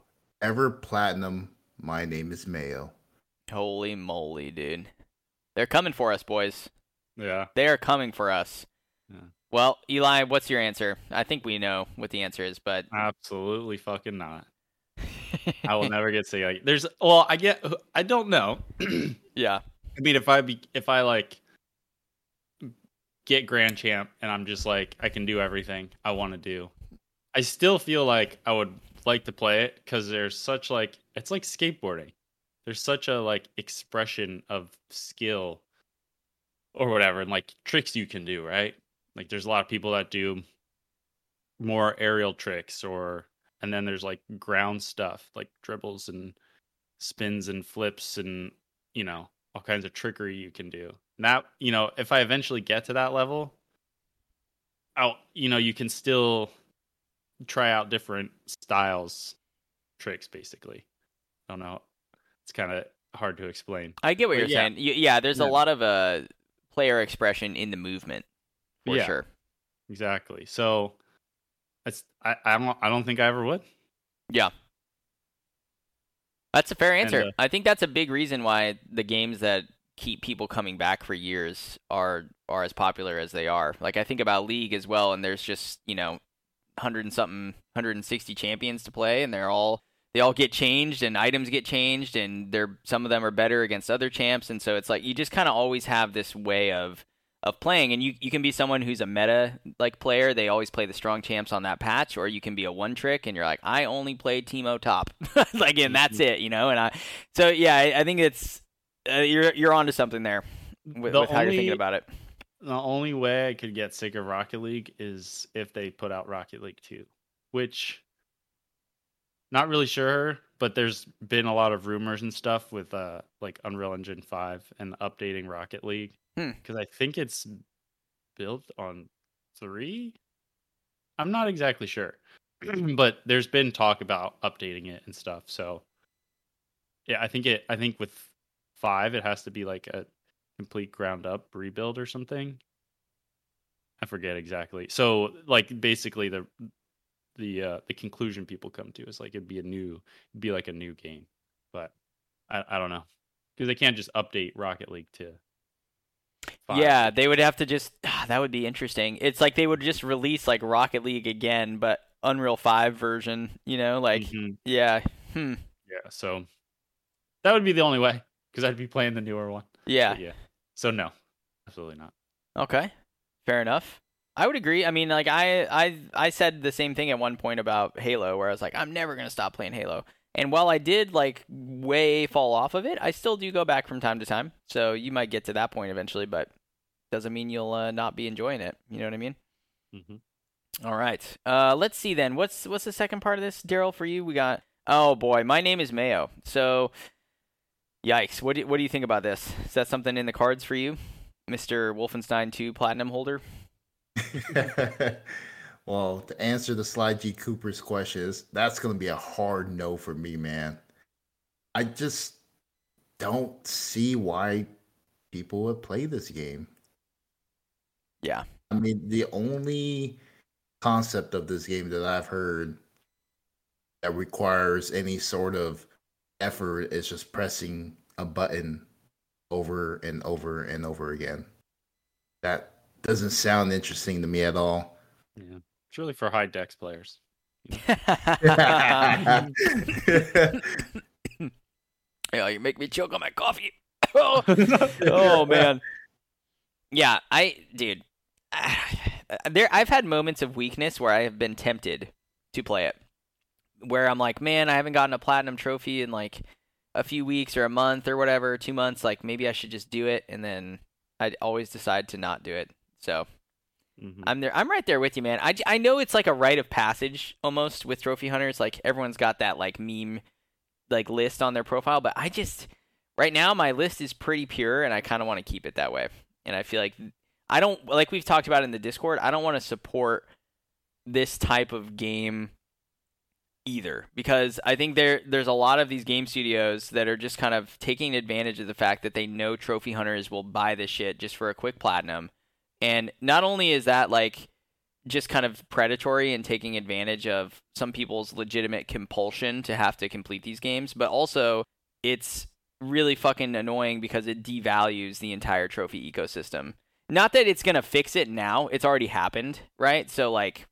ever platinum My Name is Mayo? Holy moly, dude. They're coming for us, boys. Yeah. They are coming for us. Yeah. Well, Eli, what's your answer? I think we know what the answer is, but Absolutely fucking not. I will never get sick. Like, there's well, I get I don't know. yeah. I mean, if I be if I like get grand champ and I'm just like I can do everything I want to do, I still feel like I would like to play it because there's such like it's like skateboarding. There's such a like expression of skill or whatever, and like tricks you can do, right? Like there's a lot of people that do more aerial tricks or and then there's like ground stuff like dribbles and spins and flips and you know all kinds of trickery you can do that you know if i eventually get to that level out you know you can still try out different styles tricks basically i don't know it's kind of hard to explain I get what But you're yeah. saying. Y- yeah, there's a lot of uh, player expression in the movement, for Yeah. sure. exactly so it's i i don't i don't think i ever would Yeah. That's a fair answer. uh, I think that's a big reason why the games that keep people coming back for years are are as popular as they are. Like I think about League as well and there's just, you know, 100 and something 160 champions to play and they're all they all get changed and items get changed and they're some of them are better against other champs and so it's like you just kind of always have this way of of playing and you you can be someone who's a meta like player they always play the strong champs on that patch or you can be a one trick and you're like I only play Teemo top like and mm-hmm. that's it you know and I so yeah I, I think it's uh, you're you're onto something there with, The with how you're thinking about it The only way I could get sick of Rocket League is if they put out Rocket League 2, which not really sure, but there's been a lot of rumors and stuff with uh like Unreal Engine 5 and updating Rocket League Hmm. cuz I think it's built on 3. I'm not exactly sure. but there's been talk about updating it and stuff. So yeah, I think it I think with 5 it has to be like a complete ground up rebuild or something. I forget exactly. So like basically the the uh the conclusion people come to is like it'd be a new it'd be like a new game. But I I don't know. Cuz they can't just update Rocket League to five. Yeah, they would have to just that would be interesting. It's like they would just release like Rocket League again, but Unreal 5 version, you know, like Mhm. yeah. Hmm. yeah, so that would be the only way cuz I'd be playing the newer one. Yeah. But yeah. So no. Absolutely not. Okay. Fair enough. I would agree. I mean, like I I I said the same thing at one point about Halo where I was like I'm never going to stop playing Halo. And while I did like way fall off of it, I still do go back from time to time. So you might get to that point eventually, but doesn't mean you'll uh, not be enjoying it. You know what I mean? Mm-hmm. All right. Uh, let's see then. What's what's the second part of this, Daryl? For you, we got. Oh boy, my name is Mayo. So, yikes. What do what do you think about this? Is that something in the cards for you, Mister Wolfenstein Two Platinum holder? well, to answer the Sly G Cooper's questions, that's going to be a hard no for me, man. I just don't see why people would play this game. Yeah. I mean, the only concept of this game that I've heard that requires any sort of effort is just pressing a button over and over and over again. That doesn't sound interesting to me at all. Yeah. It's really for high dex players. yeah, you make me choke on my coffee. oh, oh man. Yeah, I dude. There I've had moments of weakness where I have been tempted to play it. Where I'm like, man, I haven't gotten a platinum trophy in like a few weeks or a month or whatever, 2 months, like maybe I should just do it and then I'd always decide to not do it. So Mhm. I'm there. I'm right there with you, man. I, I know it's like a rite of passage almost with trophy hunters. Like everyone's got that like meme, like list on their profile. But I just right now my list is pretty pure, and I kind of want to keep it that way. And I feel like I don't like we've talked about in the Discord. I don't want to support this type of game either because I think there there's a lot of these game studios that are just kind of taking advantage of the fact that they know trophy hunters will buy this shit just for a quick platinum. And not only is that like just kind of predatory and taking advantage of some people's legitimate compulsion to have to complete these games, but also it's really fucking annoying because it devalues the entire trophy ecosystem. Not that it's going to fix it now, it's already happened, right? So like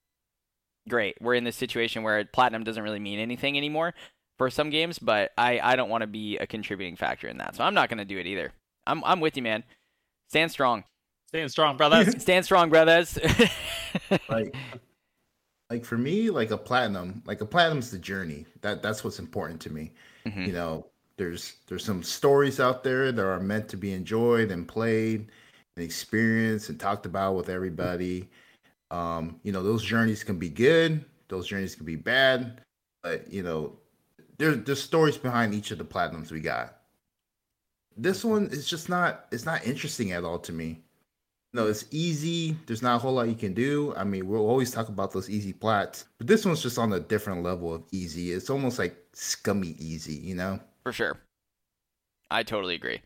great. We're in this situation where platinum doesn't really mean anything anymore for some games, but I I don't want to be a contributing factor in that. So I'm not going to do it either. I'm I'm with you, man. Stand strong. Stand strong, brothers. Stand strong, brothers. like like for me like a platinum like a platinum's the journey that that's what's important to me Mhm. you know there's there's some stories out there that are meant to be enjoyed and played and experienced and talked about with everybody um you know those journeys can be good those journeys can be bad but you know there's there's stories behind each of the platinums we got this one is just not it's not interesting at all to me no, it's easy. There's not a whole lot you can do. I mean, we'll always talk about those easy plats, but this one's just on a different level of easy. It's almost like scummy easy, you know? For sure. I totally agree.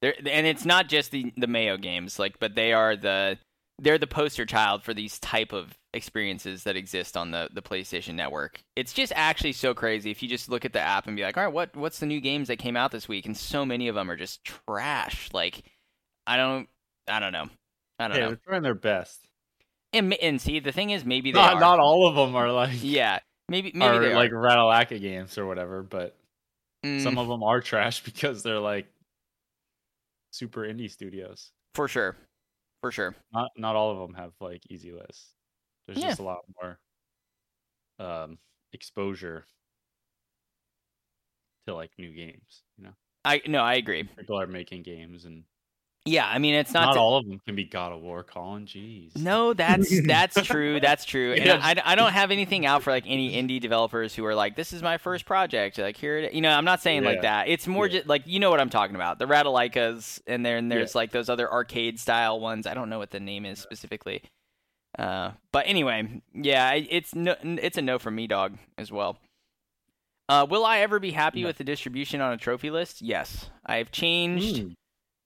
There and it's not just the the Mayo games, like, but they are the they're the poster child for these type of experiences that exist on the the PlayStation Network. It's just actually so crazy if you just look at the app and be like, all right, what what's the new games that came out this week? And so many of them are just trash. Like, I don't, I don't know, I don't Yeah, know. they're trying their best. And, and see, the thing is, maybe they Not are. not all of them are like Yeah, maybe maybe are like are. Ratalaika games or whatever, but Mm, some of them are trash because they're like super indie studios. for sure, for sure. Not not all of them have like easy lists. There's Yeah. just a lot more um exposure to like new games, you know. I no, I agree. People are making games and Yeah, I mean, it's not, not, to- all of them can be God of War, Colin. Jeez. No, that's that's true. That's true. And Yeah. I, I don't have anything out for like any indie developers who are like, this is my first project. Like here, it, you know, I'm not saying like that. It's more Yeah. just like you know what I'm talking about. The Ratalaikas, and then there's like those other arcade style ones. I don't know what the name is specifically. Uh, but anyway, yeah, it's no, it's a no from me, dog, as well. Uh, will I ever be happy No. with the distribution on a trophy list? Yes, I've changed. Hmm.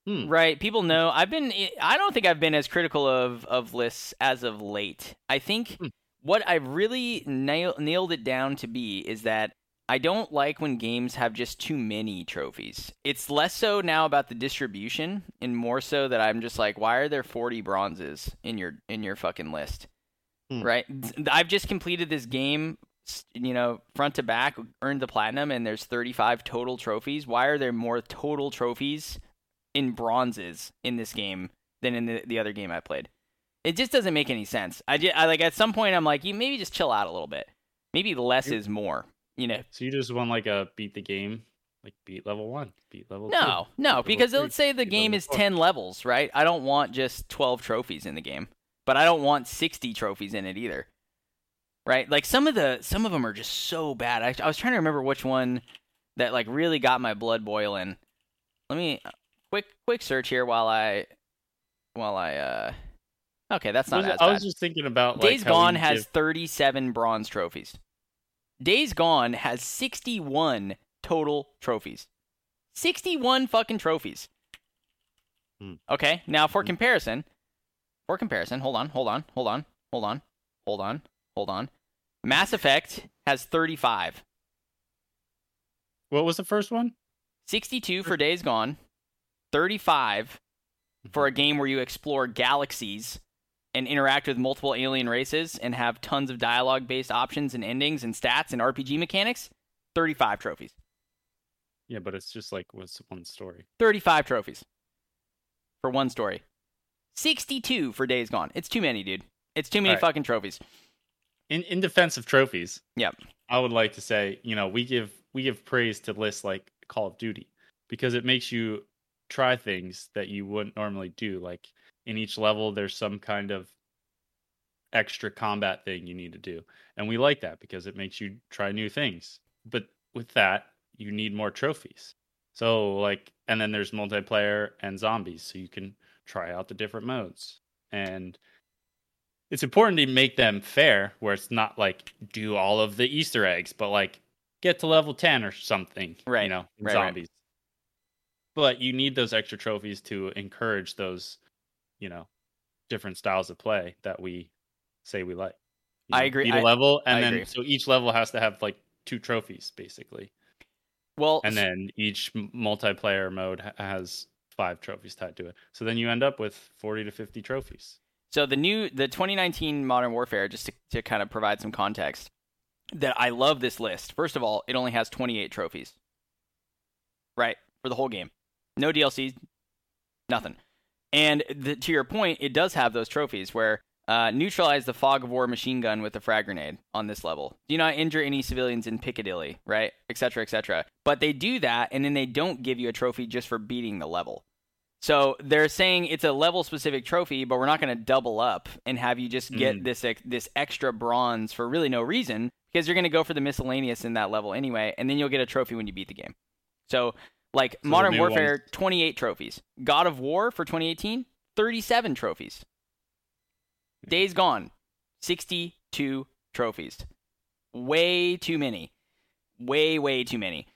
Hmm. Right. People know I've been I don't think I've been as critical of of lists as of late. I think Hmm. what I've really nail, nailed it down to be is that I don't like when games have just too many trophies. It's less so now about the distribution and more so that I'm just like why are there 40 bronzes in your in your fucking list? Hmm. Right? I've just completed this game you know, front to back, earned the platinum, and there's 35 total trophies. Why are there more total trophies in bronzes in this game than in the, the other game I played. It just doesn't make any sense. I, just, I like at some point I'm like, you maybe just chill out a little bit. Maybe less is more. You know? So you just want like a beat the game, like beat level one, beat level two. No, no, because three, let's say the game is four. 10 levels, right? I don't want just 12 trophies in the game, but I don't want 60 trophies in it either. Right? Like some of the some of them are just so bad. I, I was trying to remember which one that like really got my blood boiling. Let me quick quick search here while I while I uh Okay, that's not Was as I was just thinking about like Days Gone has give- 37 bronze trophies. Days Gone has 61 total trophies. 61 fucking trophies. Hmm. Okay, now for comparison, for comparison, hold on, hold on, hold on, hold on, hold on, hold on. Mass Effect has 35. what was the first one? 62 for Days Gone, 35 for Mm-hmm. a game where you explore galaxies and interact with multiple alien races and have tons of dialogue based options and endings and stats and RPG mechanics. 35 trophies. Yeah, but it's just like was one story. 35 trophies for one story. 62 for Days Gone. It's too many, dude. It's too many Alright. fucking trophies. In in defense of trophies, Yep. I would like to say, you know, we give we give praise to lists like Call of Duty because it makes you try things that you wouldn't normally do. Like in each level, there's some kind of extra combat thing you need to do, and we like that because it makes you try new things. But with that, you need more trophies. So like, and then there's multiplayer and zombies, so you can try out the different modes and it's important to make them fair where it's not like do all of the easter eggs but like get to level 10 or something Right, you know in right, right. But you need those extra trophies to encourage those you know different styles of play that we say we like You I agree. beat a I- level and I then agree. so each level has to have like two trophies basically Well, and then each multiplayer mode has five trophies tied to it so then you end up with 40 to 50 trophies So the new the 2019 Modern Warfare, just to, to kind of provide some context, that I love this list. First of all, it only has 28 trophies. Right for the whole game, no DLC, nothing. And the, to your point, it does have those trophies where uh, neutralize the fog of war machine gun with a frag grenade on this level. Do not injure any civilians in Piccadilly, right, etc., etc. But they do that, and then they don't give you a trophy just for beating the level. So they're saying it's a level specific trophy, but we're not going to double up and have you just get Mm. this this extra bronze for really no reason because you're going to go for the miscellaneous in that level anyway, and then you'll get a trophy when you beat the game. So like the Modern Warfare, ones- 28 trophies. God of War for 2018, 37 trophies. Days Gone, 62 trophies. Way too many. Way way too many.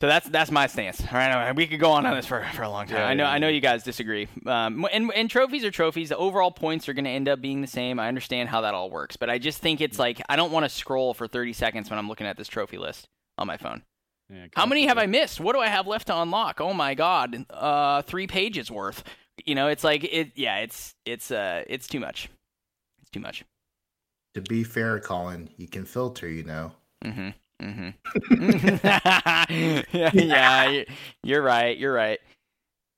So that's that's my stance. All right, we could go on on this for, for a long time. Yeah, I know yeah, I know yeah. you guys disagree. Um, and and trophies are trophies. The overall points are going to end up being the same. I understand how that all works, but I just think it's like I don't want to scroll for 30 seconds when I'm looking at this trophy list on my phone. Yeah, How many have I missed? What do I have left to unlock? Oh my god, uh, three pages worth. You know, it's like it. Yeah, it's it's uh, it's too much. It's too much. To be fair, Colin, you can filter, you know. Mm-hmm. Mm-hmm. yeah, yeah, you- you're right. You're right.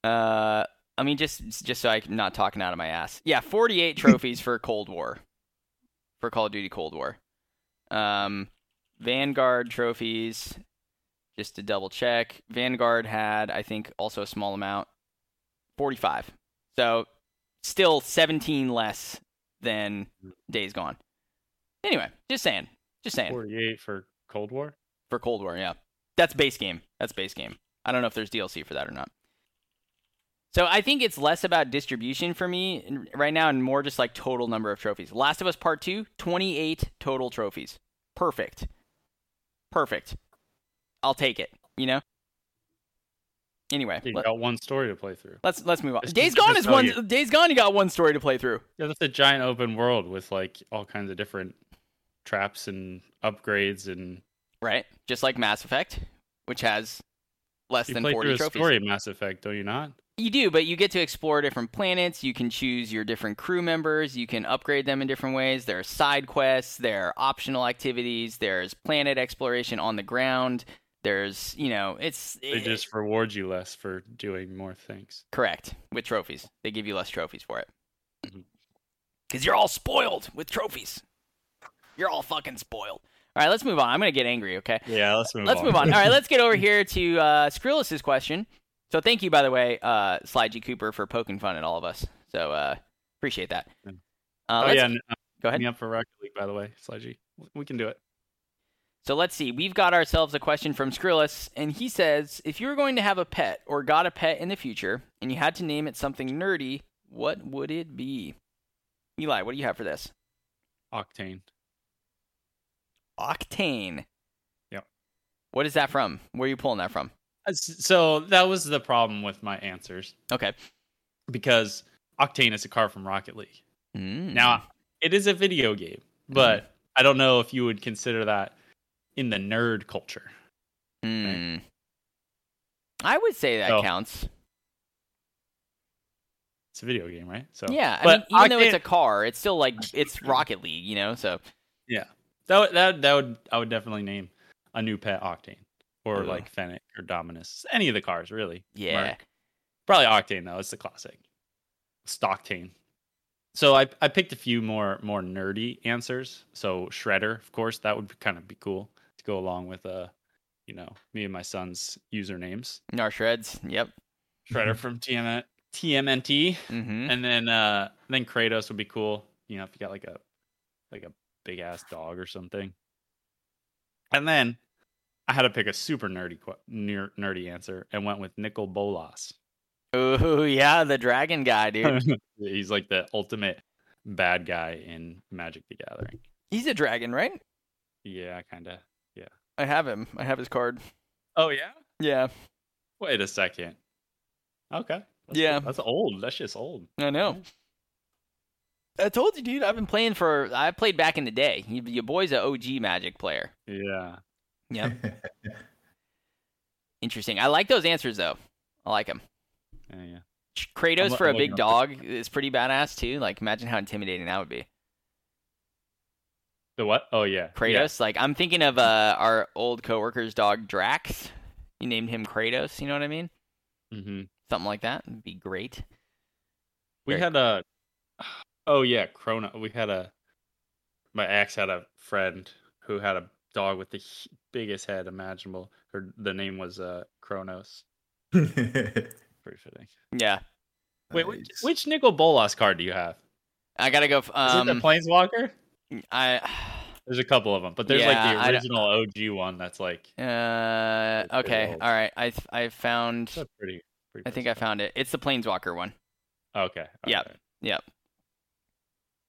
Uh, I mean, just just so I'm not talking out of my ass. Yeah, 48 trophies for Cold War, for Call of Duty Cold War. Um, Vanguard trophies. Just to double check, Vanguard had I think also a small amount, 45. So still 17 less than Days Gone. Anyway, just saying. Just saying 48 for Cold War? for Cold War, yeah. That's base game. That's base game. I don't know if there's DLC for that or not. So I think it's less about distribution for me right now and more just like total number of trophies. Last of Us Part 2, 28 total trophies. Perfect. Perfect. I'll take it, you know? Anyway, You let, got one story to play through. Let's let's move on. Just- Days Gone is one you. Days Gone you got one story to play through. Yeah, that's a giant open world with like all kinds of different traps and upgrades and Right? Just like Mass Effect, which has less you than play 40 through a trophies. story of Mass Effect, don't you not? You do, but you get to explore different planets. You can choose your different crew members. You can upgrade them in different ways. There are side quests. There are optional activities. There's planet exploration on the ground. There's, you know, it's They it- just reward you less for doing more things. correct with trophies. They give you less trophies for it Mhm. because you're all spoiled with trophies. You're all fucking spoiled. All right, let's move on. I'm gonna get angry. Okay. Yeah, let's move let's move on. All right, let's get over here to uh, Skrillus' question. So thank you, by the way, uh, Sly G. Cooper, for poking fun at all of us. So uh, appreciate that. Uh, oh yeah, and, uh, go ahead. me up for Rocket League, by the way, Sludgy. We can do it. So let's see. We've got ourselves a question from Skrillus, and he says, "If you were going to have a pet or got a pet in the future, and you had to name it something nerdy, what would it be?" Eli, what do you have for this? Octane. Octane. Yep. What is that from? Where are you pulling that from? Uh, So that was the problem with my answers Okay. because Octane is a car from Rocket League. Mm. Now, it is a video game, but I don't know if you would consider that in the nerd culture. Mm. I would say that So- counts. It's a video game, right? So Yeah, I but mean, even though it's a car, it's still like it's Rocket League, you know. So yeah, that would, that that would I would definitely name a new pet Octane or Ugh. like Fennec or Dominus, any of the cars really. yeah, Mark. Probably Octane though. It's the classic. Stocktane. So I I picked a few more more nerdy answers. So Shredder, of course, that would kind of be cool go along with uh, you know, me and my son's usernames. Nar shreds. Yep. Shredder from TM TMNT, Mm-hmm. and then uh then Kratos would be cool. You know, if you got like a like a big ass dog or something. And then I had to pick a super nerdy qu- ner- nerdy answer and went with Nicol Bolas. Oh yeah, the dragon guy, dude. He's like the ultimate bad guy in Magic the Gathering. He's a dragon, right? Yeah, kind of. I have him. I have his card. Oh yeah. Yeah, Wait a second. Okay. That's, Yeah. That's old. That's just old. I know. I told you, dude. I've been playing for. I played back in the day. Your boy's an OG Magic player. Yeah. Yep. Interesting. I like those answers though. I like them. Yeah. yeah. Kratos I'm- for a I'm big dog is pretty badass too. Like, imagine how intimidating that would be. The what? Oh yeah. Kratos. Like, I'm thinking of uh, our old coworker's dog Drax. You named him Kratos. You know what I mean? Yeah. hmm Something like that would be great. We Very had a. Oh yeah, Chrono. We had a. My ex had a friend who had a dog with the biggest head imaginable. Her the name was uh Kronos. Pretty fitting. Yeah, Wait, which, Nice. which Nicol Bolas card do you have? I gotta go. f- Is Um, it the Planeswalker? I. There's a couple of them, but there's Yeah, like the original OG one that's like Uh, okay. All right. I I found. that's pretty. pretty I think I found it. It's the Planeswalker one, Okay. Yeah. alright.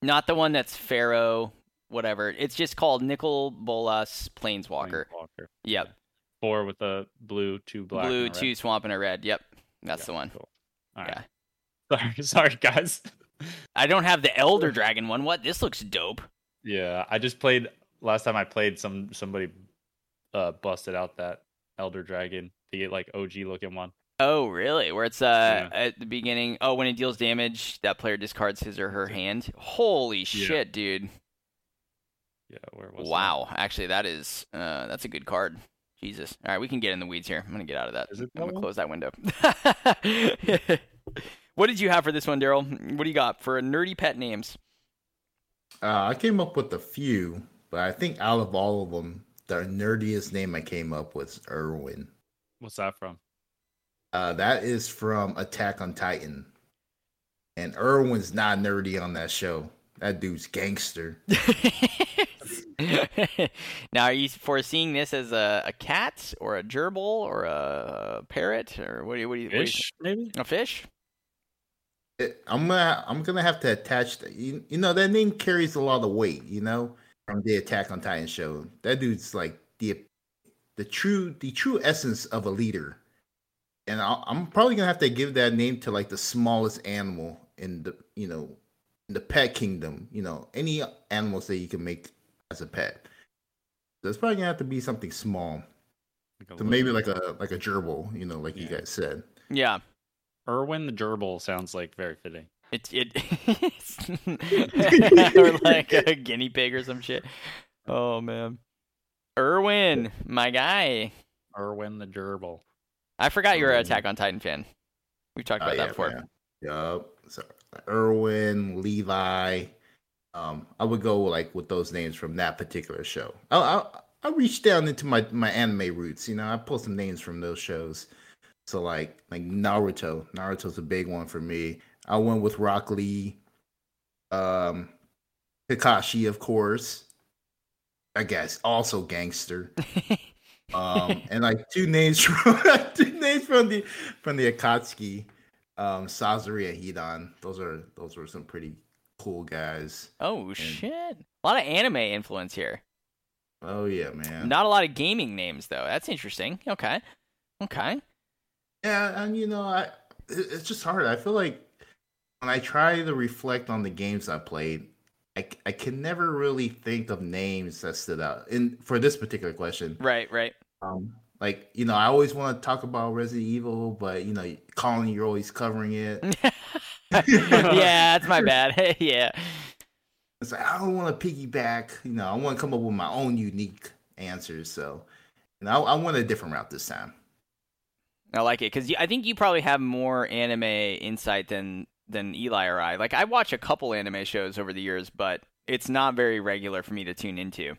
not the one that's Pharaoh. Whatever. It's just called Nicol Bolas Planeswalker. Planeswalker. Yep. Four with a blue, two black. Blue, and a red. two swamp, and a red. Yep. That's Yeah, the one. Cool. All Yeah. right. Sorry, sorry, guys. I don't have the Elder Dragon one. What? This looks dope. Yeah, I just played last time I played. Some somebody uh busted out that Elder Dragon, the like OG looking one. Oh, really? Where it's uh at the beginning. Oh, when it deals damage, that player discards his or her hand. Holy shit, dude! Yeah, where was that? Wow. Actually, that is uh that's a good card. Jesus. All right, we can get in the weeds here. I'm gonna get out of that. Is it I'm gonna close that window. what did you have for this one, Daryl? What do you got for nerdy pet names? Uh, I came up with a few, but I think out of all of them, the nerdiest name I came up with is Erwin. What's that from? Uh, that is from Attack on Titan. And Erwin's not nerdy on that show. That dude's gangster. now, are you foreseeing this as a, a cat or a gerbil or a parrot or what do you what do you, what do you Fish, maybe. A fish? It- I'm gonna I'm gonna have to attach the, you, you know that name carries a lot of weight, you know, from the Attack on Titan show. That dude's like the the true the true essence of a leader. And I'll, I'm probably gonna have to give that name to like the smallest animal in the you know in the pet kingdom. You know, any animals that you can make as a pet. So it's probably gonna have to be something small. Like So maybe like a like a gerbil, you know, like you guys said. Yeah. Erwin the gerbil sounds like very fitting. It it or like a guinea pig or some shit. Oh man. Erwin, my guy. Erwin the gerbil. I forgot you're an Um, Attack on Titan fan. We've talked Oh, about yeah, that before. man. Yup. So Erwin, Levi. Um, I would go like with those names from that particular show. I I, I reached down into my my anime roots. You know, I pulled some names from those shows. So like like Naruto. Naruto's a big one for me. I went with Rock Lee. Um, Kakashi, of course. I guess also gangster. Um, and like two names from two names from the from the Akatsuki, um, Sasori and Hidan. Those are those were some pretty cool guys. Oh shit! A lot of anime influence here. Oh yeah, man. Not a lot of gaming names though. That's interesting. Okay, okay. Yeah, and you know, I it- it's just hard. I feel like when I try to reflect on the games I played, I, I can never really think of names that stood out. In for this particular question, Right, right. um, like you know, I always want to talk about Resident Evil, but you know, Colin, you're always covering it. yeah, that's my bad. yeah. It's like I don't want to piggyback. You know, I want to come up with my own unique answers. So, you know, I, I went a different route this time. I like it because I think you probably have more anime insight than than Eli or I. Like I watch a couple anime shows over the years, but it's not very regular for me to tune into.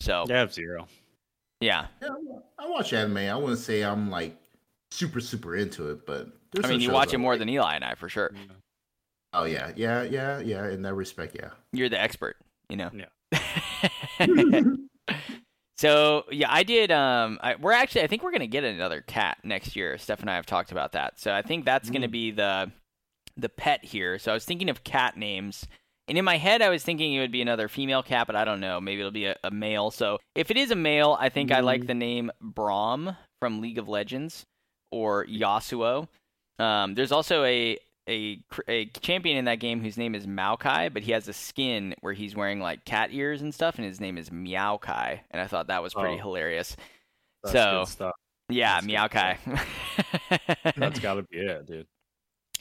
So Yeah, I have zero. Yeah, yeah, I watch anime. I wouldn't say I'm like super super into it, but there's I mean you watch I it more like. than Eli and I for sure. Oh yeah, yeah, yeah, yeah. In that respect, yeah. You're the expert, you know. Yeah. so yeah, I did. Um, I, we're actually, I think we're gonna get another cat next year. Steph and I have talked about that. So I think that's gonna Mm. be the the pet here. So I was thinking of cat names. And in my head, I was thinking it would be another female cat, but I don't know. Maybe it'll be a, a male. So if it is a male, I think I like Mm. the name Braum from League of Legends or Yasuo. Um, there's also a, a a champion in that game whose name is Maokai, but he has a skin where he's wearing like cat ears and stuff, and his name is Meowkai, and I thought that was pretty Oh. hilarious. So-. Yeah, That's Meowkai. That's got to be it, dude.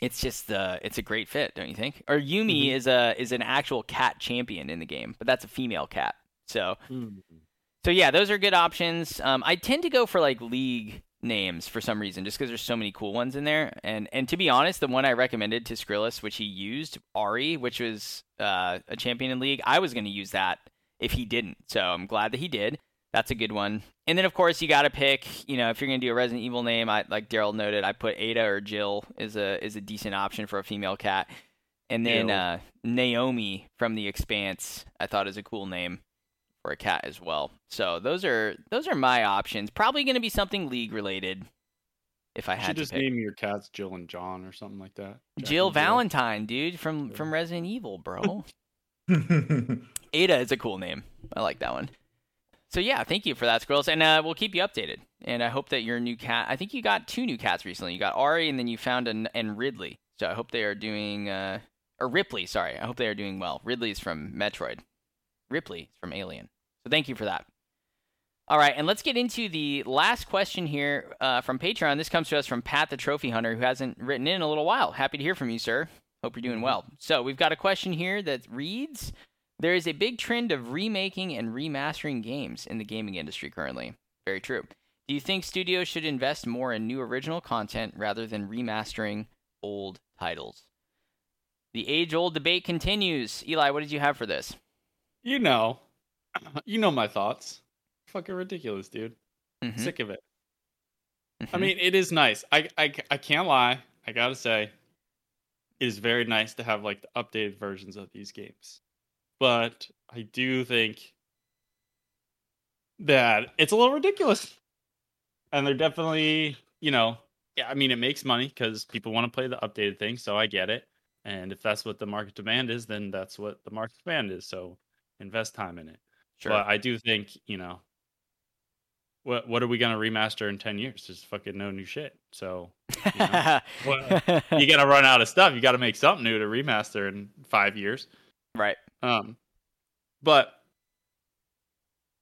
it's just uh, it's a great fit, don't you think? Or Yuumi is a is an actual cat champion in the game, but that's a female cat. So so yeah, those are good options. Um, I tend to go for like league names for some reason, just because there's so many cool ones in there. And and to be honest, the one I recommended to Skrillis, which he used, Ari, which was uh, a champion in league, I was going to use that if he didn't. So I'm glad that he did. That's a good one. And then of course you got to pick. You know, if you're going to do a Resident Evil name, I like Daryl noted, I put Ada or Jill is a is a decent option for a female cat. And then uh, Naomi from The Expanse, I thought is a cool name for a cat as well. So those are those are my options. Probably going to be something league related. If I You had should to just pick. name your cats Jill and John or something like that. Jack Jill and Valentine, dude, from Yeah. from Resident Evil, bro. Ada is a cool name. I like that one. So yeah, thank you for that, Squirrels, and uh, we'll keep you updated. And I hope that your new cat. I think you got two new cats recently. You got Ari, and then you found an and Ridley. So I hope they are doing. Uh, or Ripley, sorry. I hope they are doing well. Ridley's from Metroid. Ripley is from Alien. So thank you for that. All right, and let's get into the last question here uh, from Patreon. This comes to us from Pat the Trophy Hunter, who hasn't written in a little while. Happy to hear from you, sir. Hope you're doing well. So we've got a question here that reads There is a big trend of remaking and remastering games in the gaming industry currently. Very true. Do you think studios should invest more in new original content rather than remastering old titles? The age old debate continues. Eli, what did you have for this? You know, you know my thoughts. Fucking ridiculous, dude. Mhm, Sick of it. I mhm. mean, it is nice. I, I I can't lie. I gotta say, it is very nice to have like the updated versions of these games. But I do think that it's a little ridiculous. And they're definitely, you know, yeah, I mean, it makes money because people want to play the updated thing, so I get it. And if that's what the market demand is, then that's what the market demand is. So invest time in it. Sure. But I do think, you know, what what are we gonna remaster in ten years? There's fucking no new shit. So know, you gotta run out of stuff. You gotta make something new to remaster in five years. right. Um, but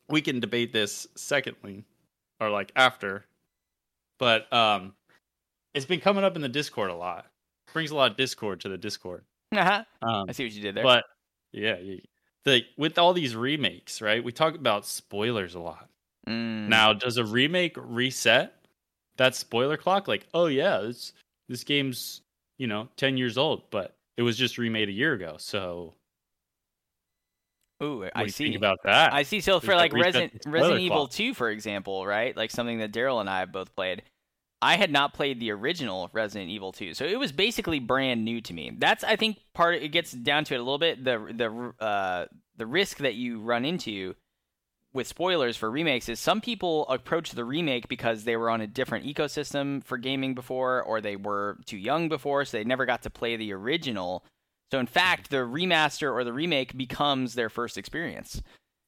we can debate this secondly, or like after. But um, it's been coming up in the Discord a lot. Brings a lot of Discord to the Discord. Uh-huh. Um, I see what you did there. but yeah, yeah, the with all these remakes, right? We talk about spoilers a lot. Mm, Now, does a remake reset that spoiler clock? Like, oh yeah, this this game's you know ten years old, but it was just remade a year ago. So ooh, I see. about that? I see. So for like Resident Resident Evil clock? Two, for example, right? Like something that Daryl and I have both played. I had not played the original Resident Evil 2, so it was basically brand new to me. That's I think part. It gets down to it a little bit. The the uh, the risk that you run into with spoilers for remakes is some people approach the remake because they were on a different ecosystem for gaming before, or they were too young before, so they never got to play the original. So in fact, the remaster or the remake becomes their first experience.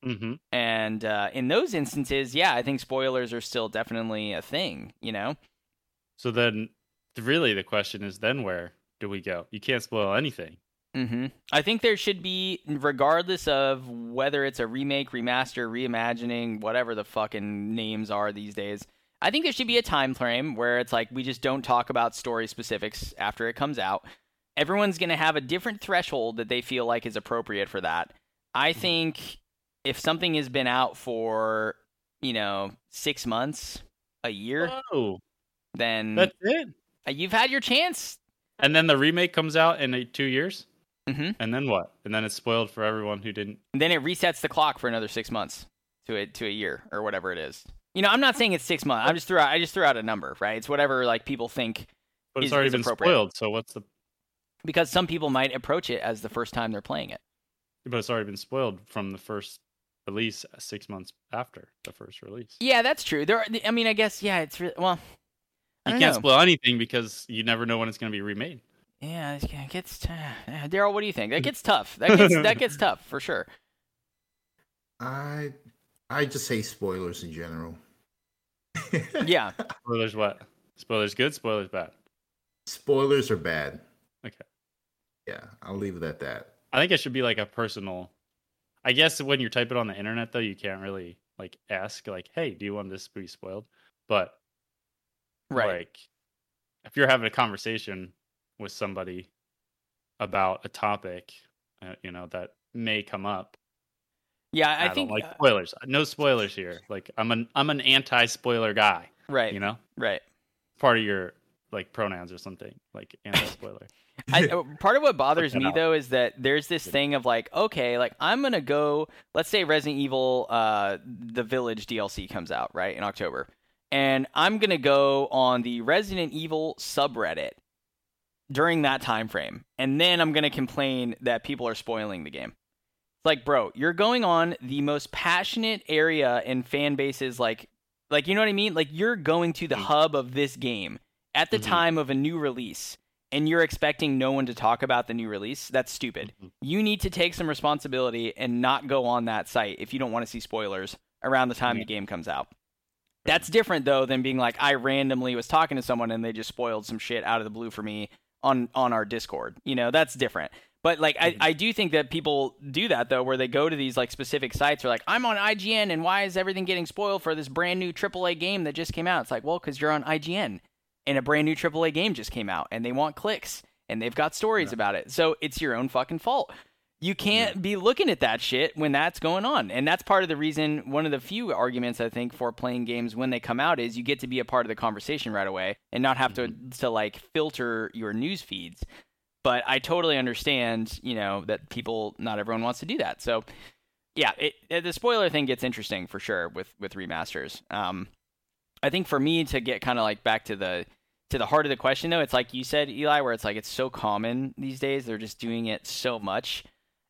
Mm-hmm. And uh, in those instances, yeah, I think spoilers are still definitely a thing. You know. So then, really, the question is then where do we go? You can't spoil anything. hmm I think there should be, regardless of whether it's a remake, remaster, reimagining, whatever the fucking names are these days. I think there should be a time frame where it's like we just don't talk about story specifics after it comes out. Everyone's going to have a different threshold that they feel like is appropriate for that. I think if something has been out for, you know, six months, a year, Oh, then that's it. you've had your chance. And then the remake comes out in two years. hmm And then what? And then it's spoiled for everyone who didn't. And then it resets the clock for another six months to a to a year or whatever it is. You know, I'm not saying it's six months. I'm just threw out I just threw out a number, right? It's whatever like people think But it's Is- already is been spoiled. So what's the? because some people might approach it as the first time they're playing it. But it's already been spoiled from the first release six months after the first release. Yeah, that's true. There, are, I mean, I guess yeah, it's re- well. I You can't know. spoil anything because you never know when it's going to be remade. Yeah, it gets t- uh, Daryl. What do you think? That gets tough. That gets that gets tough for sure. I I just say spoilers in general. Yeah, Spoilers what? Spoilers good. Spoilers bad. spoilers are bad. Okay. Yeah, I'll leave it at that. I think it should be like a personal. I guess when you type it on the internet, though, you can't really like ask like, "Hey, do you want this to be spoiled?" But right. like, if you're having a conversation with somebody about a topic, uh, you know that may come up. Yeah, I, I, think like uh, spoilers. No spoilers here. Like, I'm an I'm an anti-spoiler guy. right, You know, right. part of your like pronouns or something like anti-spoiler. I, uh, part of what bothers me out. though is that there's this thing of like, okay, like I'm gonna go. Let's say Resident Evil, uh, the Village DLC comes out right in October, and I'm gonna go on the Resident Evil subreddit during that time frame, and then I'm gonna complain that people are spoiling the game. Like, bro, you're going on the most passionate area and fan bases, like, like you know what I mean? Like, you're going to the Mhm. hub of this game at the Mhm. time of a new release and you're expecting no one to talk about the new release, that's stupid. Mhm. You need to take some responsibility and not go on that site if you don't want to see spoilers around the time Yeah. the game comes out. That's different though than being like I randomly was talking to someone and they just spoiled some shit out of the blue for me on on our Discord. You know, that's different. But like I, Mhm. I do think that people do that though, where they go to these like specific sites or like I'm on IGN and why is everything getting spoiled for this brand new AAA game that just came out? It's like well because you're on IGN and a brand new AAA game just came out and they want clicks and they've got stories Yeah. about it. So it's your own fucking fault. You can't be looking at that shit when that's going on. And that's part of the reason, one of the few arguments I think for playing games when they come out is you get to be a part of the conversation right away and not have to, to like filter your news feeds. But I totally understand, you know, that people, not everyone wants to do that. So yeah, it, it- the spoiler thing gets interesting for sure with, with remasters. Um, I think for me to get kind of like back to the to the heart of the question though, it's like you said, Eli, where it's like it's so common these days. They're just doing it so much.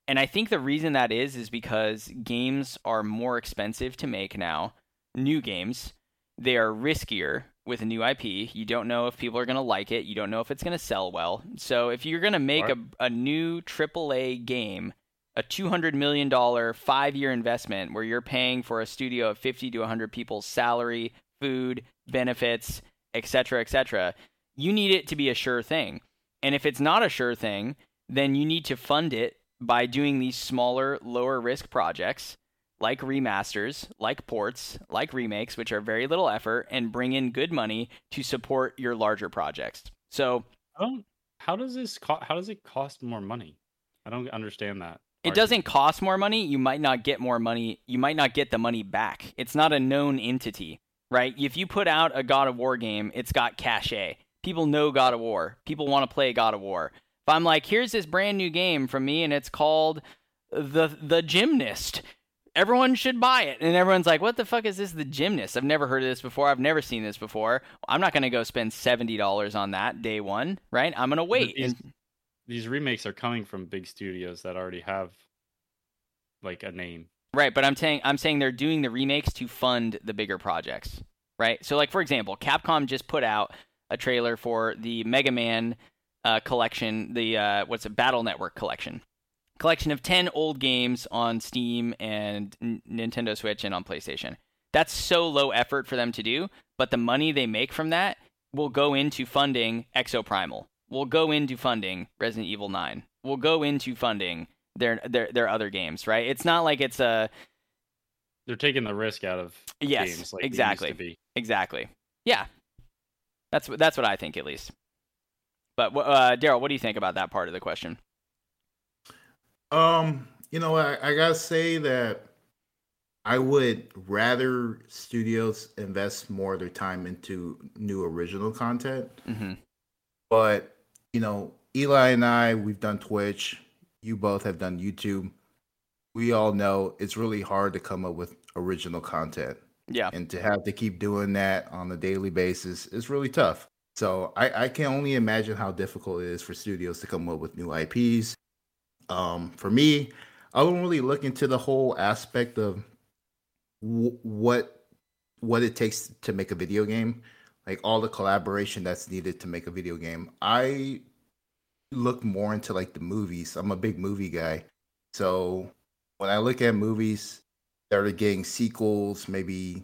And I think the reason that is is because games are more expensive to make now. New games, they are riskier with a new IP. You don't know if people are going to like it. You don't know if it's going to sell well. So if you're going to make Right. a, a new AAA game, a $200 million five year investment where you're paying for a studio of 50 to 100 people's salary, food, benefits, etc., etc., you need it to be a sure thing. And if it's not a sure thing, then you need to fund it by doing these smaller, lower risk projects like remasters, like ports, like remakes, which are very little effort and bring in good money to support your larger projects. So I don't. How does this? Co- how does it cost more money? I don't understand that. it doesn't cost more money. You might not get more money. You might not get the money back. It's not a known entity, right? If you put out a God of War game, it's got cachet. People know God of War. People want to play God of War. If I'm like, here's this brand new game from me, and it's called the the Gymnast. Everyone should buy it, and everyone's like, "What the fuck is this? The Gymnast? I've never heard of this before. I've never seen this before. I'm not gonna go spend seventy dollars on that day one, right? I'm gonna wait." these- And These remakes are coming from big studios that already have like a name. Right, but I'm saying I'm saying they're doing the remakes to fund the bigger projects. Right? So like for example, Capcom just put out a trailer for the Mega Man uh, collection, the uh, what's a Battle Network collection, collection of ten old games on Steam and N- Nintendo Switch and on PlayStation. That's so low effort for them to do, but the money they make from that will go into funding Exoprimal. Will go into funding Resident Evil 9. Will go into funding their their their other games, right? It's not like it's a They're taking the risk out of Yes, games like exactly. to be. exactly. Yeah. That's what that's what I think at least. But uh Daryl, what do you think about that part of the question? Um, you know, I, I gotta say that I would rather studios invest more of their time into new original content. Mhm. But you know, Eli and I, we've done Twitch. You both have done YouTube. We all know it's really hard to come up with original content, Yeah. and to have to keep doing that on a daily basis is really tough. So I, I can only imagine how difficult it is for studios to come up with new IPs. Um, for me, I don't really look into the whole aspect of w- what what it takes to make a video game, like all the collaboration that's needed to make a video game. I look more into like the movies. I'm a big movie guy, so when I look at movies that are getting sequels, maybe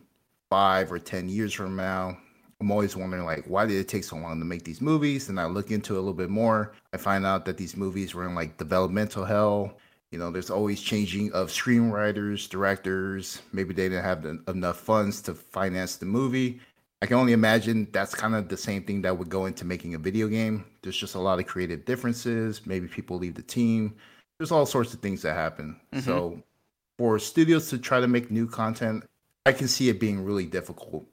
five or ten years from now, I'm always wondering like why did it take so long to make these movies? And I look into it a little bit more. I find out that these movies were in like developmental hell. You know, there's always changing of screenwriters, directors. Maybe they didn't have the, enough funds to finance the movie. I can only imagine that's kind of the same thing that would go into making a video game. There's just a lot of creative differences. Maybe people leave the team. There's all sorts of things that happen. Mhm. So, for studios to try to make new content, I can see it being really difficult.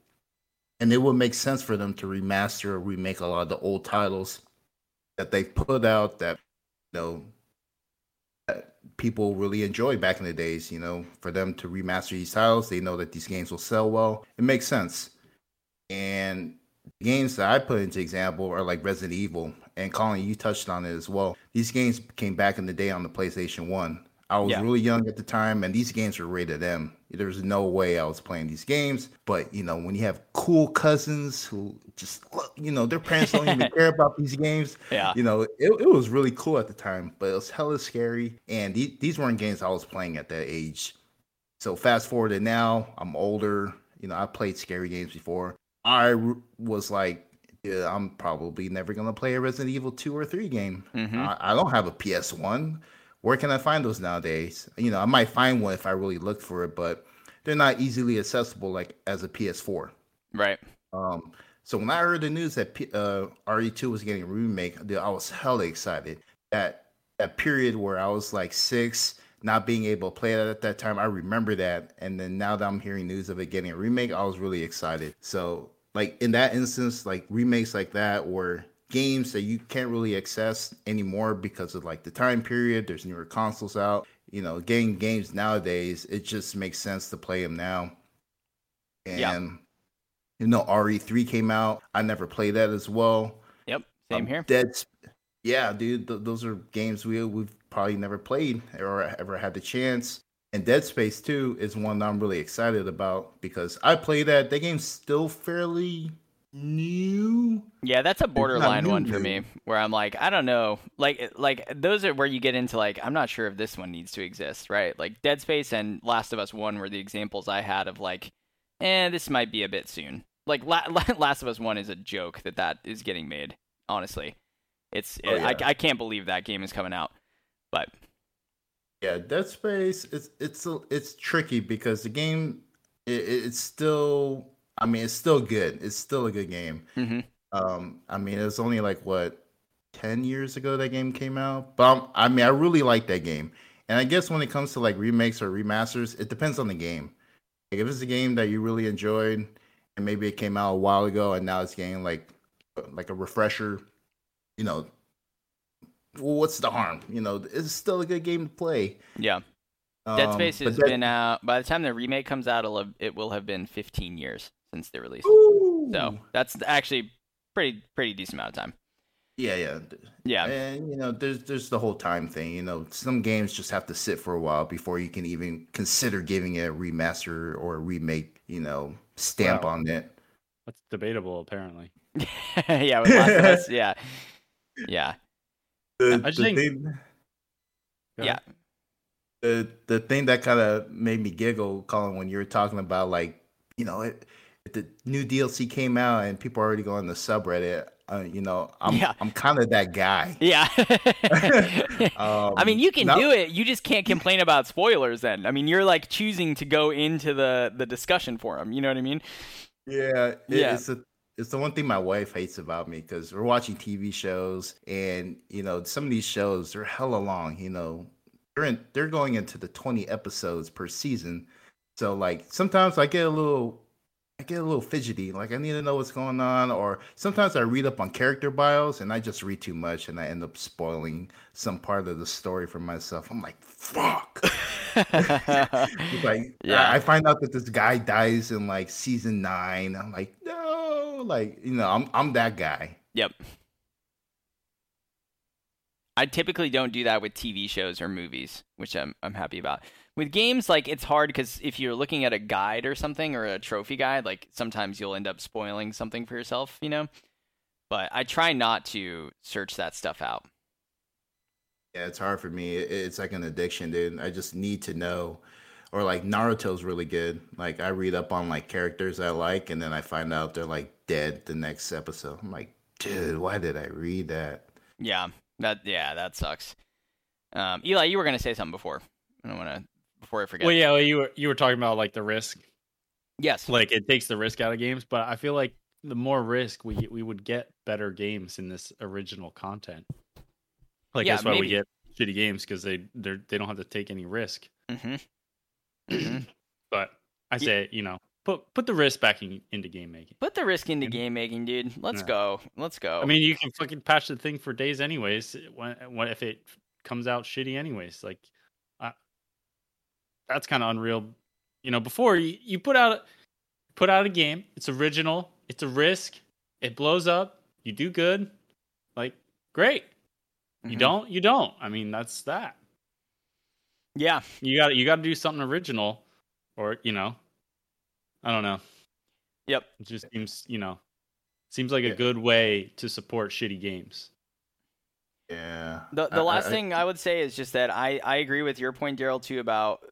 And it would make sense for them to remaster or remake a lot of the old titles that they put out that you know that people really enjoy back in the days. You know, for them to remaster these titles, they know that these games will sell well. It makes sense. And games that I put into example are like Resident Evil and Colin, you touched on it as well. These games came back in the day on the PlayStation One. I was Yeah. really young at the time, and these games were rated M. There's no way I was playing these games. But you know, when you have cool cousins who just look, you know, their parents don't even care about these games. Yeah. You know, it, it was really cool at the time, but it was hella scary. And the- these weren't games I was playing at that age. So fast forward to now, I'm older. You know, I played scary games before. I r- was like, yeah, I'm probably never gonna play a Resident Evil two or three game. Mhm. I, I don't have a PS one. Where can I find those nowadays? You know, I might find one if I really look for it, but they're not easily accessible like as a PS4. Right. Um, so when I heard the news that P- uh, RE2 was getting a remake, dude, I was hella excited. That that period where I was like six, not being able to play it at that time, I remember that. And then now that I'm hearing news of it getting a remake, I was really excited. So like in that instance, like remakes like that or games that you can't really access anymore because of like the time period, there's newer consoles out. You know, getting games nowadays, it just makes sense to play them now. And Yeah. you know, RE3 came out. I never played that as well. Yep. Same Um, here. Dead. Yeah, dude, th- those are games we we've probably never played or ever had the chance. And Dead Space 2 is one that I'm really excited about because I play that. That game's still fairly new. Yeah, that's a borderline one for me, where I'm like, I don't know, like, like those are where you get into like, I'm not sure if this one needs to exist, right? Like Dead Space and Last of Us One were the examples I had of like, eh, this might be a bit soon. Like La- La- Last of Us One is a joke that that is getting made. Honestly, it's Oh, I, yeah. I can't believe that game is coming out, but Yeah, Dead Space it's it's a, it's tricky because the game it- it's still I mean it's still good. It's still a good game. mhm. Um, I mean, it was only like what ten years ago that game came out, but um, I mean, I really like that game. And I guess when it comes to like remakes or remasters, it depends on the game. Like if it's a game that you really enjoyed, and maybe it came out a while ago, and now it's getting like like a refresher, you know, well, what's the harm? You know, it's still a good game to play. yeah, Dead Um, Space but has that- been out. By the time the remake comes out, it'll have, it will have been 15 years since the release. Ooh. So that's actually pretty pretty decent amount of time. yeah, yeah. Yeah. And you know, there's there's the whole time thing. You know, some games just have to sit for a while before you can even consider giving it a remaster or a remake. You know, stamp Wow. on it. That's debatable, apparently. yeah, with Last of Us, yeah. yeah, The, I just think- thing, yeah. the the thing that kind of made me giggle, Colin, when you were talking about like, you know, it, if the new DLC came out and people are already going to subreddit, uh, you know, I'm Yeah. I'm kind of that guy. Yeah. Um, I mean, you can no- do it. You just can't complain about spoilers. Then, I mean, you're like choosing to go into the the discussion forum. You know what I mean? Yeah, it, Yeah. it's the it's the one thing my wife hates about me because we're watching TV shows and you know some of these shows they're hella long. You know, they're in they're going into the twenty episodes per season. So like sometimes I get a little I get a little fidgety. Like I need to know what's going on, or sometimes I read up on character bios and I just read too much and I end up spoiling some part of the story for myself. I'm like, fuck. Like Yeah. I find out that this guy dies in like season nine. I'm like, no, like you know, I'm I'm that guy. Yep. I typically don't do that with TV shows or movies, which I'm I'm happy about. With games, like it's hard because if you're looking at a guide or something or a trophy guide, like sometimes you'll end up spoiling something for yourself, you know. But I try not to search that stuff out. Yeah, it's hard for me. It's like an addiction, dude. I just need to know. Or like Naruto's really good. Like I read up on like characters I like, and then I find out they're like dead the next episode. I'm like, dude, why did I read that? Yeah, that yeah, that sucks. Um, Eli, you were gonna say something before. I don't want to before I forget. Well, yeah, well, you were you were talking about like the risk, Yes. like it takes the risk out of games, but I feel like the more risk we we would get better games in this original content. Like Yeah, that's why maybe. we get shitty games because they they they don't have to take any risk. hmm hmm But I say you know put put the risk back in, into game making. Put the risk into game making, dude. Let's Yeah. go. Let's go. I mean, you can fucking patch the thing for days anyways. When, when if it comes out shitty anyways, like that's kind of unreal. You know, before you, you put out put out a game, it's original, it's a risk, it blows up, you do good, like great. You Mhm. don't, you don't. I mean, that's that. Yeah. You got you got to do something original, or you know, I don't know. Yep. It just seems you know, seems like a Yeah. good way to support shitty games. Yeah. The the I- last I- thing I would say is just that I I agree with your point, Daryl, too about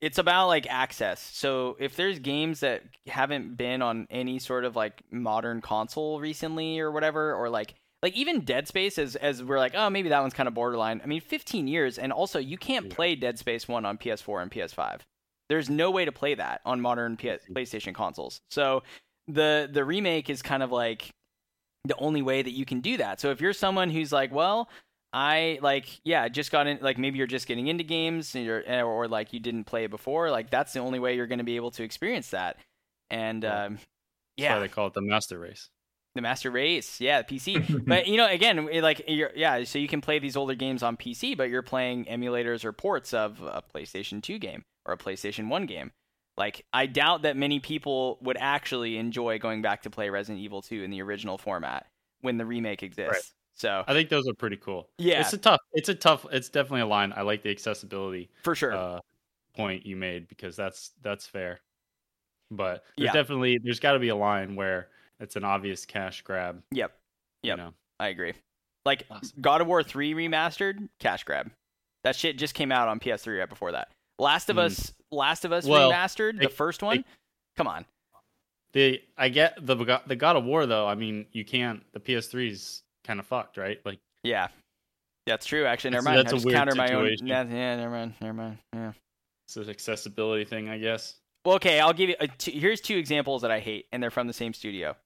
it's about like access. So if there's games that haven't been on any sort of like modern console recently or whatever, or like like even Dead Space as as we're like, oh maybe that one's kind of borderline. I mean, 15 years, and also you can't Yeah. play Dead Space one on PS4 and PS5. There's no way to play that on modern P- PlayStation consoles. So the the remake is kind of like the only way that you can do that. So if you're someone who's like, well, I like, yeah, just got in, like maybe you're just getting into games and you're, or, or like you didn't play it before, like that's the only way you're going to be able to experience that. And um, That's yeah, why they call it the master race. the Master Race, yeah, PC. but you know, again, like you're, yeah, so you can play these older games on PC, but you're playing emulators or ports of a PlayStation 2 game or a PlayStation 1 game. Like, I doubt that many people would actually enjoy going back to play Resident Evil 2 in the original format when the remake exists. Right. So, I think those are pretty cool. yeah, It's a tough. It's a tough. It's definitely a line. I like the accessibility for sure. uh, point you made because that's that's fair. But there's Yeah. definitely there's got to be a line where it's an obvious cash grab. Yep. you Yep. know? I agree. Like Awesome. God of War 3 remastered, cash grab. That shit just came out on PS3 right before that. Last of Mm. Us, Last of Us Well, remastered, they- the first one. Come on. The I get the the God of War though. I mean, you can't. The PS3's kind of fucked, right? Like Yeah. That's true. Actually, never mind. that's I a just weird counter my own. situation. Yeah, never mind. Never mind. Yeah. it's an accessibility thing, I guess. Well, okay. I'll give you. Uh, a two, here's two examples that I hate, and they're from the same studio.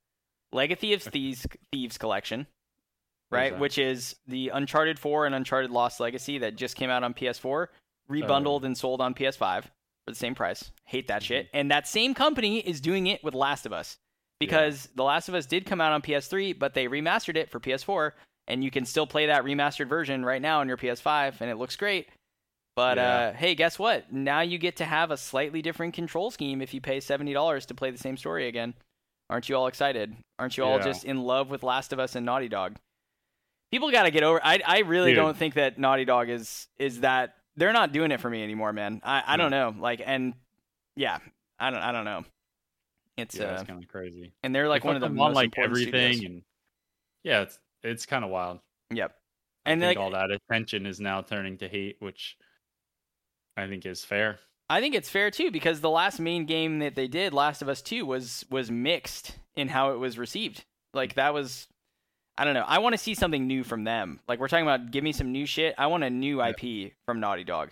Legacy of Thieves, Thieves Collection, right? Which is the Uncharted 4 and Uncharted Lost Legacy that just came out on PS4, rebundled oh. and sold on PS5 for the same price. Hate that mm-hmm. shit. And that same company is doing it with Last of Us because The Last of Us did come out on PS3, but they remastered it for PS4, and you can still play that remastered version right now on your PS5, and it looks great. But Yeah. uh, hey, guess what? Now you get to have a slightly different control scheme if you pay seventy dollars to play the same story again. Aren't you all excited? Aren't you all Yeah. just in love with Last of Us and Naughty Dog? People got to get over. I I really Dude. don't think that Naughty Dog is is that they're not doing it for me anymore, man. I I don't know. Like and yeah, I don't I don't know. It's yeah, uh, it's kind of crazy. and they're like They one of the most on like everything, studios. and yeah, it's it's kind of wild. Yep. I And think like, all that attention is now turning to hate, which I think is fair. I think it's fair too because the last main game that they did, Last of Us Two, was was mixed in how it was received. Like that was, I don't know. I want to see something new from them. Like we're talking about, give me some new shit. I want a new. IP from Naughty Dog.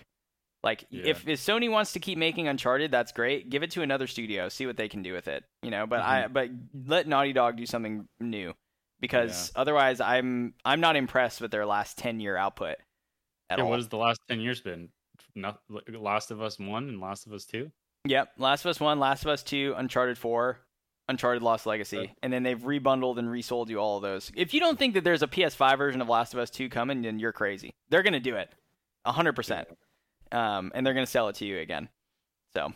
Like Yeah. if, if Sony wants to keep making Uncharted, that's great. Give it to another studio, see what they can do with it. You know, but I mm-hmm. but let Naughty Dog do something new because otherwise, I'm I'm not impressed with their last ten year output at Yeah, all. what has the last ten years been? Not Last of Us One and Last of Us Two. Yep, Last of Us One, Last of Us Two, Uncharted Four, Uncharted Lost Legacy, Okay. and then they've rebundled and resold you all of those. If you don't think that there's a PS5 version of Last of Us Two coming, then you're crazy. They're gonna do it, hundred percent, um, and they're gonna sell it to you again. So,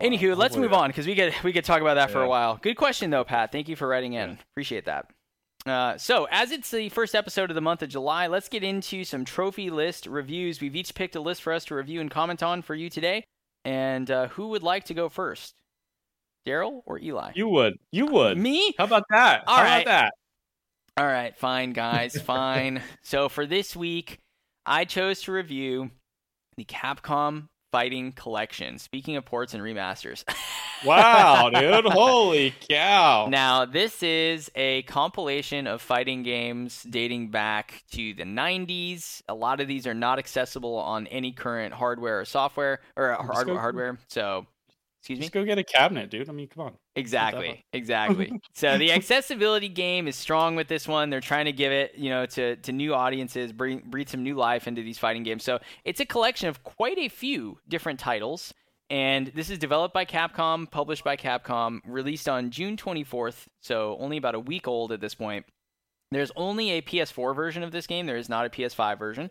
anywho, let's move on because we could we could talk about that for a while. Good question though, Pat. Thank you for writing in. Yeah. Appreciate that. Uh, so, as it's the first episode of the month of July, let's get into some trophy list reviews. We've each picked a list for us to review and comment on for you today. And uh, who would like to go first? Daryl or Eli? You would. You would. Me? How about that? All How right. about that? All right, fine, guys, fine. so for this week, I chose to review the Capcom Fighting Collection. Speaking of ports and remasters. Wow, dude. Holy cow. Now, this is a compilation of fighting games dating back to the 90s. A lot of these are not accessible on any current hardware or software or hardware. hardware. So, excuse me. Just go get a cabinet, dude. I mean, come on. Exactly, exactly. so the accessibility game is strong with this one. They're trying to give it, you know, to to new audiences, bring breathe some new life into these fighting games. So it's a collection of quite a few different titles. And this is developed by Capcom, published by Capcom, released on June 24th, so only about a week old at this point. There's only a PS4 version of this game. There is not a PS5 version.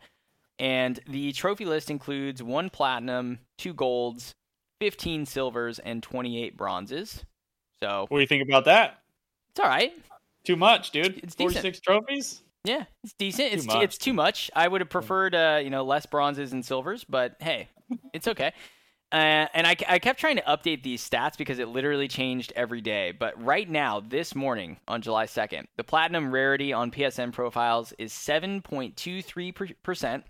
And the trophy list includes one platinum, two golds, 15 silvers, and 28 bronzes. So What do you think about that? it's all right. Too much, dude. It's decent. 46 trophies? Yeah, it's decent. It's Too much. it's too much. I would have preferred uh, you know less bronzes and silvers, but hey, it's okay. Uh, and I, I kept trying to update these stats because it literally changed every day. But right now, this morning on July 2nd, the platinum rarity on PSN profiles is 7.23%.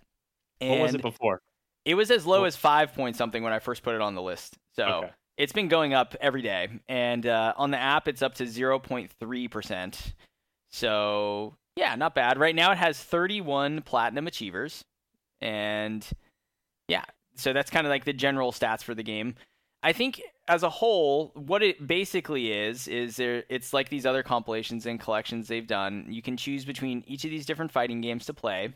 And What was it before? It was as low as 5 point something when I first put it on the list. So Okay. it's been going up every day. And uh, on the app, it's up to 0.3%. So, yeah, not bad. Right now, it has 31 platinum achievers. And yeah, so that's kind of like the general stats for the game. I think as a whole, what it basically is is there it's like these other compilations and collections they've done. You can choose between each of these different fighting games to play.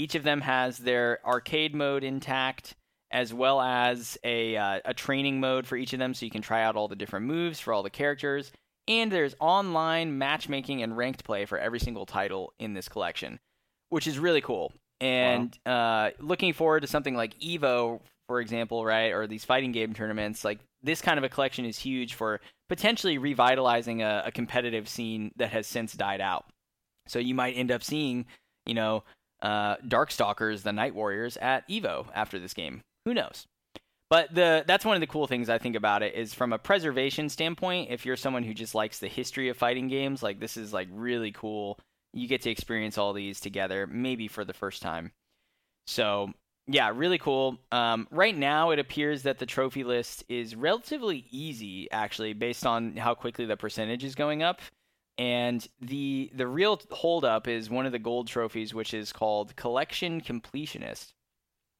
Each of them has their arcade mode intact, as well as a uh, a training mode for each of them, so you can try out all the different moves for all the characters. And there's online matchmaking and ranked play for every single title in this collection, which is really cool. And uh, looking forward to something like Evo, for example, right, or these fighting game tournaments. Like this kind of a collection is huge for potentially revitalizing a, a competitive scene that has since died out. So you might end up seeing, you know, uh, Darkstalkers, the Night Warriors, at Evo after this game. Who knows? But the that's one of the cool things I think about it is from a preservation standpoint. If you're someone who just likes the history of fighting games, like this is like really cool. You get to experience all these together, maybe for the first time. So yeah, really cool. Um, right now, it appears that the trophy list is relatively easy, actually, based on how quickly the percentage is going up. And the the real holdup is one of the gold trophies, which is called Collection Completionist,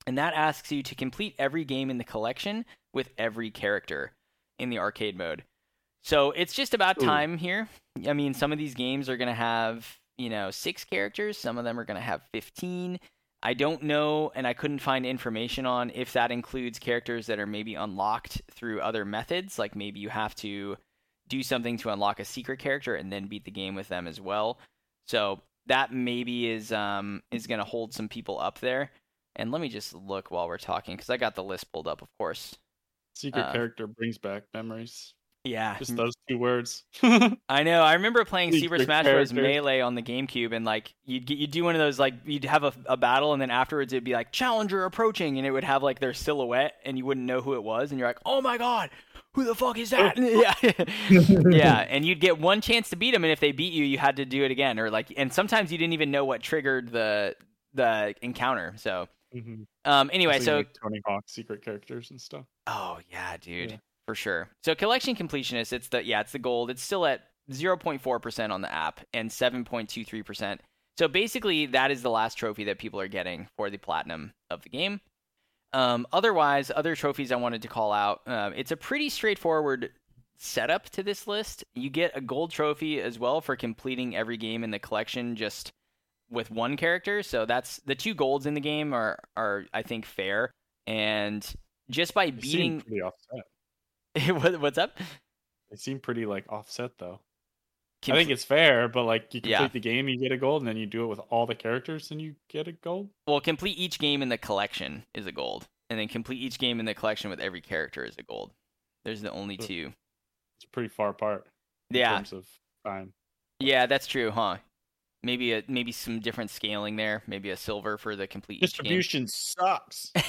and that asks you to complete every game in the collection with every character in the arcade mode. So it's just about Ooh. time here. I mean, some of these games are going to have you know six characters. Some of them are going to have fifteen. I don't know, and I couldn't find information on if that includes characters that are maybe unlocked through other methods, like maybe you have to do something to unlock a secret character and then beat the game with them as well. So that maybe is um is going to hold some people up there. And let me just look while we're talking because I got the list pulled up, of course. Secret Uh, character brings back memories. Yeah, Just those two words. I know. I remember playing Super Smash Bros. Melee on the GameCube, and like you'd get, you'd do one of those like you'd have a, a battle, and then afterwards it'd be like challenger approaching, and it would have like their silhouette, and you wouldn't know who it was, and you're like, oh my god, who the fuck is that? yeah, yeah, and you'd get one chance to beat them, and if they beat you, you had to do it again, or like, and sometimes you didn't even know what triggered the the encounter. So, Mhm. um, anyway, So, so like Tony Hawk secret characters and stuff. Oh yeah, dude, Yeah. for sure. So collection completionist, it's the yeah, it's the gold. It's still at 0.4% on the app and 7.23%. So basically, that is the last trophy that people are getting for the platinum of the game. Um, otherwise, other trophies I wanted to call out. Uh, it's a pretty straightforward setup to this list. You get a gold trophy as well for completing every game in the collection just with one character. So that's the two golds in the game are are I think fair. And just by seem beating what, what's up? They seem pretty like offset though. I think it's fair, but like you complete Yeah. the game, you get a gold, and then you do it with all the characters, and you get a gold. well, complete each game in the collection is a gold, and then complete each game in the collection with every character is a gold. There's the only two. It's pretty far apart in Yeah, terms of time. yeah, that's true, huh? Maybe a maybe some different scaling there. Maybe a silver for the complete each game. Distribution sucks.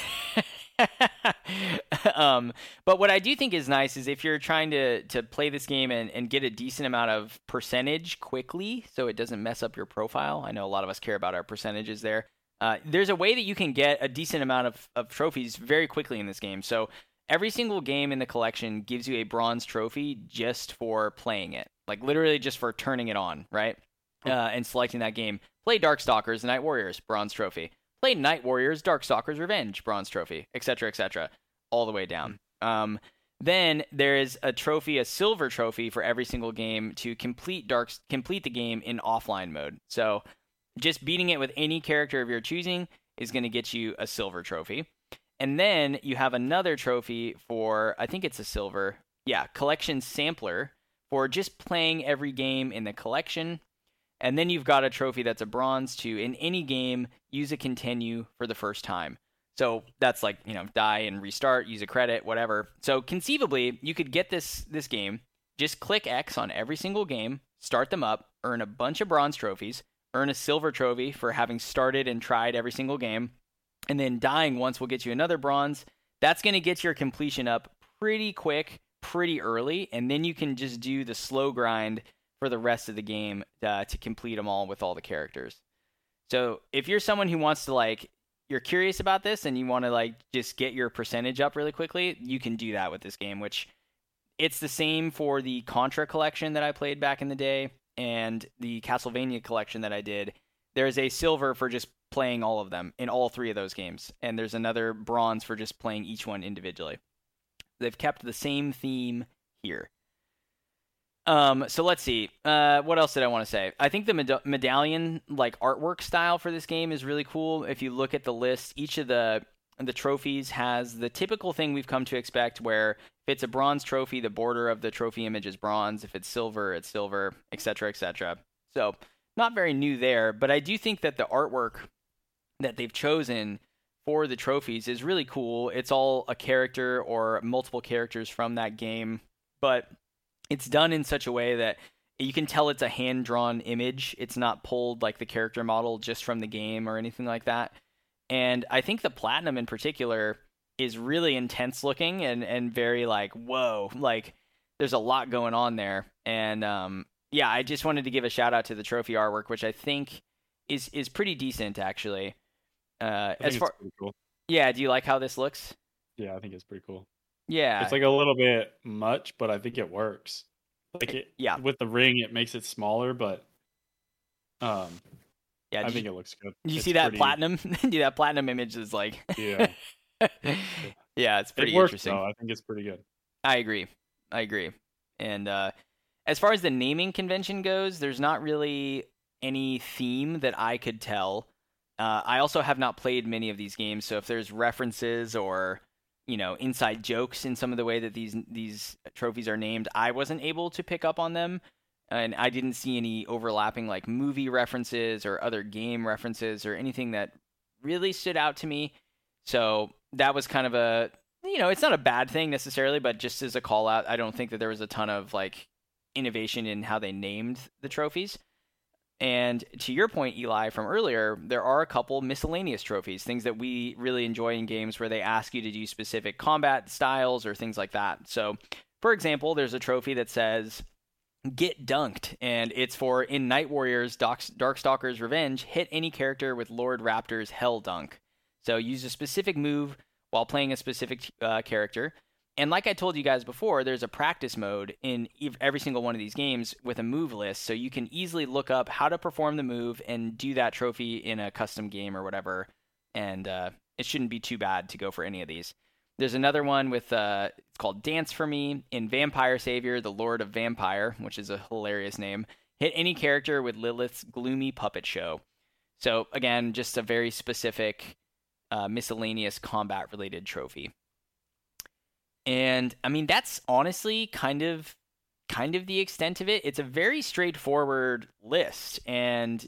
um, but what I do think is nice is if you're trying to to play this game and, and get a decent amount of percentage quickly, so it doesn't mess up your profile. I know a lot of us care about our percentages there. Uh, there's a way that you can get a decent amount of, of trophies very quickly in this game. So every single game in the collection gives you a bronze trophy just for playing it, like literally just for turning it on, right? Uh, and selecting that game. Play Darkstalkers, Night Warriors, bronze trophy play Night Warriors, Darkstalkers Revenge, bronze trophy, etc., etc., all the way down. Um, then there is a trophy, a silver trophy for every single game to complete dark complete the game in offline mode. So just beating it with any character of your choosing is going to get you a silver trophy. And then you have another trophy for I think it's a silver, yeah, collection sampler for just playing every game in the collection. And then you've got a trophy that's a bronze to in any game use a continue for the first time. So that's like, you know, die and restart, use a credit, whatever. So conceivably, you could get this this game, just click X on every single game, start them up, earn a bunch of bronze trophies, earn a silver trophy for having started and tried every single game, and then dying once will get you another bronze. That's going to get your completion up pretty quick, pretty early, and then you can just do the slow grind for the rest of the game uh, to complete them all with all the characters. So if you're someone who wants to like you're curious about this and you want to like just get your percentage up really quickly, you can do that with this game, which it's the same for the Contra collection that I played back in the day and the Castlevania collection that I did. There's a silver for just playing all of them in all three of those games, and there's another bronze for just playing each one individually. They've kept the same theme here. Um, so let's see. Uh, what else did I want to say? I think the med- medallion like artwork style for this game is really cool. If you look at the list, each of the the trophies has the typical thing we've come to expect where if it's a bronze trophy, the border of the trophy image is bronze. If it's silver, it's silver, etc., etc. So not very new there, but I do think that the artwork that they've chosen for the trophies is really cool. It's all a character or multiple characters from that game, but it's done in such a way that you can tell it's a hand drawn image. It's not pulled like the character model just from the game or anything like that. And I think the platinum in particular is really intense looking and, and very like, whoa, like there's a lot going on there. And um, yeah, I just wanted to give a shout out to the trophy artwork, which I think is is pretty decent actually. Uh, as far cool. yeah, do you like how this looks? Yeah, I think it's pretty cool. Yeah, It's like a little bit much, but I think it works. Like it, yeah, with the ring, it makes it smaller, but um, yeah. I think you, it looks good. you It's see that pretty- platinum? Dude, that platinum image is like, Yeah, yeah, it's pretty it works interesting. though. I think it's pretty good. I agree. I agree. And uh, as far as the naming convention goes, there's not really any theme that I could tell. Uh, I also have not played many of these games, so if there's references or you know inside jokes in some of the way that these these trophies are named, I wasn't able to pick up on them, and I didn't see any overlapping like movie references or other game references or anything that really stood out to me. So that was kind of a you know, it's not a bad thing necessarily, but just as a call out, I don't think that there was a ton of like innovation in how they named the trophies. And to your point, Eli, from earlier, there are a couple miscellaneous trophies, things that we really enjoy in games where they ask you to do specific combat styles or things like that. So, for example, there's a trophy that says Get Dunked, and it's for in Night Warriors Darkstalker's Revenge, hit any character with Lord Raptor's Hell Dunk. So, use a specific move while playing a specific uh, character. And like I told you guys before, there's a practice mode in every single one of these games with a move list, so you can easily look up how to perform the move and do that trophy in a custom game or whatever. And uh, it shouldn't be too bad to go for any of these. There's another one with uh, it's called Dance for Me in Vampire Savior, the Lord of Vampire, which is a hilarious name. Hit any character with Lilith's gloomy puppet show. So again, just a very specific uh, miscellaneous combat related trophy. And I mean that's honestly kind of kind of the extent of it. It's a very straightforward list and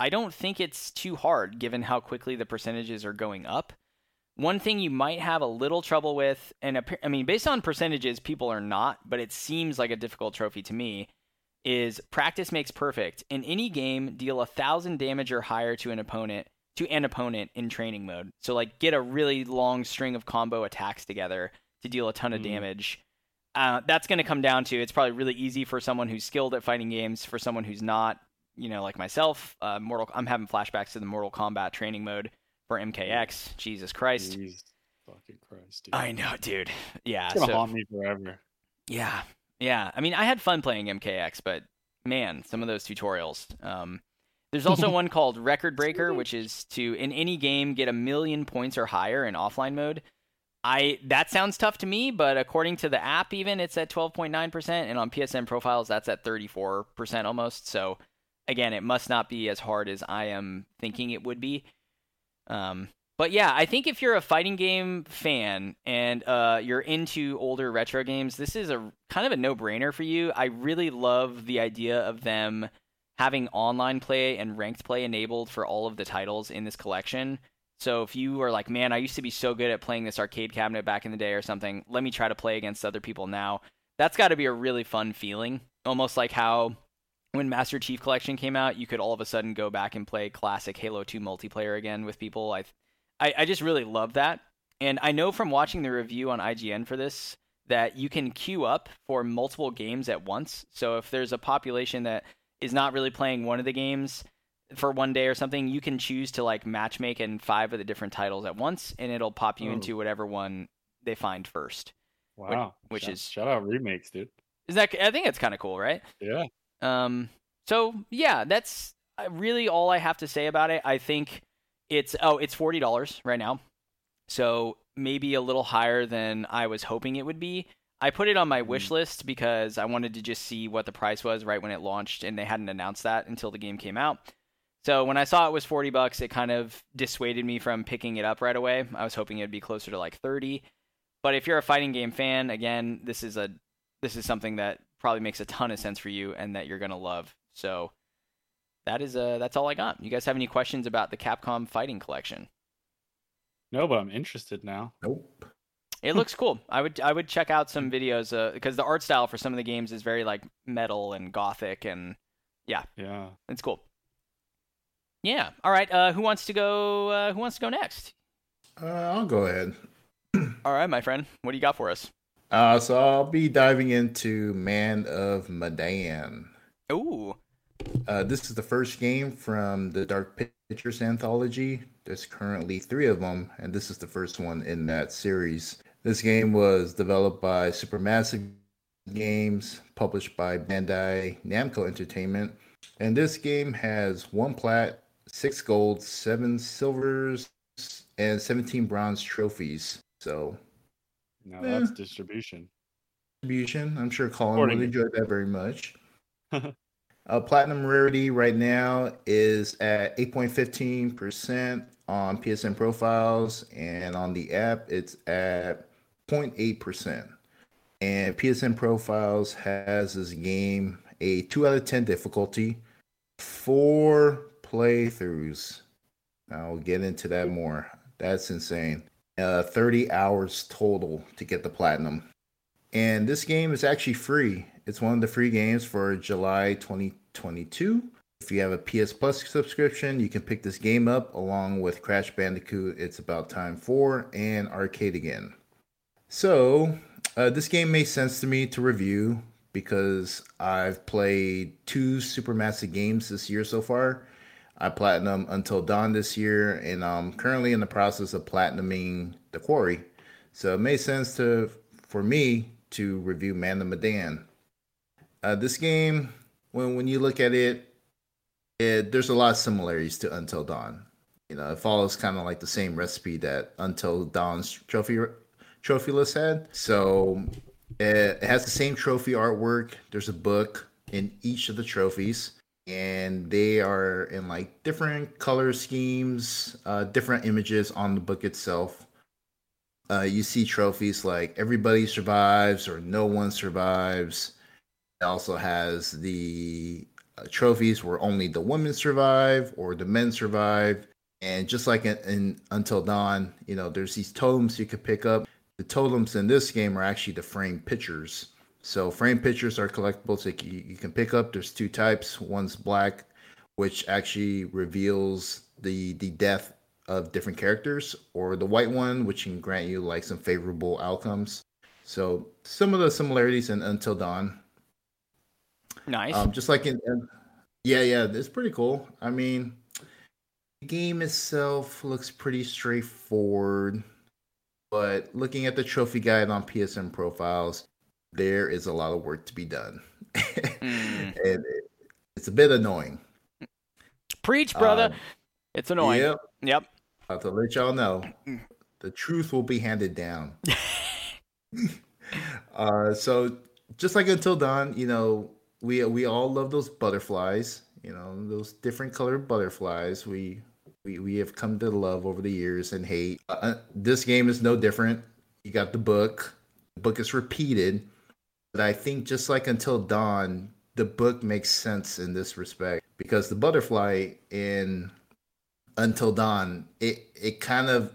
I don't think it's too hard given how quickly the percentages are going up. One thing you might have a little trouble with, and I mean, based on percentages, people are not, but it seems like a difficult trophy to me, is practice makes perfect. In any game, deal a thousand damage or higher to an opponent to an opponent in training mode. So like get a really long string of combo attacks together to deal a ton of mm. damage. Uh, that's going to come down to it's probably really easy for someone who's skilled at fighting games. For someone who's not, you know, like myself, uh, Mortal. I'm having flashbacks to the Mortal Kombat training mode for MKX. Jesus Christ. Jesus fucking Christ, dude. I know, dude. Yeah. It's gonna so, haunt me forever. Yeah. Yeah. I mean, I had fun playing MKX, but man, some of those tutorials. Um, there's also one called Record Breaker, which is to in any game get a million points or higher in offline mode. I that sounds tough to me, but according to the app, even it's at 12.9%, and on PSN profiles, that's at 34% almost. So again, it must not be as hard as I am thinking it would be. Um, but yeah, I think if you're a fighting game fan and uh, you're into older retro games, this is a kind of a no-brainer for you. I really love the idea of them having online play and ranked play enabled for all of the titles in this collection. So if you are like, man, I used to be so good at playing this arcade cabinet back in the day or something, let me try to play against other people now. That's got to be a really fun feeling. Almost like how when Master Chief Collection came out, you could all of a sudden go back and play classic Halo 2 multiplayer again with people. I, I, I just really love that. And I know from watching the review on IGN for this that you can queue up for multiple games at once. So if there's a population that is not really playing one of the games for one day or something, you can choose to like matchmake in five of the different titles at once, and it'll pop you oh. into whatever one they find first. Wow, which, which shout, is shout out remakes, dude. Is that? I think it's kind of cool, right? Yeah. Um. So yeah, that's uh, really all I have to say about it. I think it's oh, it's forty dollars right now, so maybe a little higher than I was hoping it would be. I put it on my wish mm. list because I wanted to just see what the price was right when it launched, and they hadn't announced that until the game came out. So when I saw it was 40 bucks, it kind of dissuaded me from picking it up right away. I was hoping it'd be closer to like 30. But if you're a fighting game fan, again, this is a this is something that probably makes a ton of sense for you and that you're going to love. So that is uh that's all I got. You guys have any questions about the Capcom Fighting Collection? No, but I'm interested now. Nope. It looks cool. I would I would check out some videos uh, because the art style for some of the games is very like metal and gothic and yeah. Yeah. It's cool. Yeah. All right. Uh, who wants to go? Uh, who wants to go next? Uh, I'll go ahead. All right, my friend. What do you got for us? Uh, so I'll be diving into Man of Medan. Ooh. Uh, this is the first game from the Dark Pictures anthology. There's currently three of them, and this is the first one in that series. This game was developed by Supermassive Games, published by Bandai Namco Entertainment, and this game has one plat, six gold, seven silvers, and 17 bronze trophies. So, now eh. that's distribution. Distribution. I'm sure Colin would enjoy that very much. uh, platinum rarity right now is at 8.15% on PSN profiles, and on the app, it's at 0.8%. And PSN profiles has this game a 2 out of 10 difficulty, four playthroughs. I'll get into that more. That's insane. uh, 30 hours total to get the platinum. And this game is actually free. It's one of the free games for July 2022. If you have a PS Plus subscription, you can pick this game up along with Crash Bandicoot It's About Time 4 and Arcadegeddon. So, uh, this game made sense to me to review because I've played two Supermassive games this year so far. I platinum Until Dawn this year, and I'm currently in the process of platinuming The Quarry. So it made sense to for me to review Man of Medan. Uh, this game, when when you look at it, it there's a lot of similarities to Until Dawn. You know, it follows kind of like the same recipe that Until Dawn's trophy trophy list had. So it, it has the same trophy artwork. There's a book in each of the trophies and they are in like different color schemes, uh, different images on the book itself. Uh, you see trophies like everybody survives or no one survives. It also has the uh, trophies where only the women survive or the men survive. And just like in, in Until Dawn, you know, there's these totems you could pick up. The totems in this game are actually the frame pictures so frame pictures are collectibles that you, you can pick up. There's two types. One's black, which actually reveals the the death of different characters, or the white one, which can grant you like some favorable outcomes. So some of the similarities in Until Dawn. Nice. Um, just like in, in yeah, yeah, it's pretty cool. I mean, the game itself looks pretty straightforward, but looking at the trophy guide on PSN profiles, there is a lot of work to be done. mm. and it, it's a bit annoying. Preach, brother. Um, it's annoying. Yep. Yep. I'll to let y'all know the truth will be handed down. uh, so just like until dawn, you know, we we all love those butterflies. You know, those different colored butterflies. We we we have come to love over the years and hate. Uh, uh this game is no different. You got the book. The book is repeated but I think just like Until Dawn, the book makes sense in this respect because the butterfly in Until Dawn, it it kind of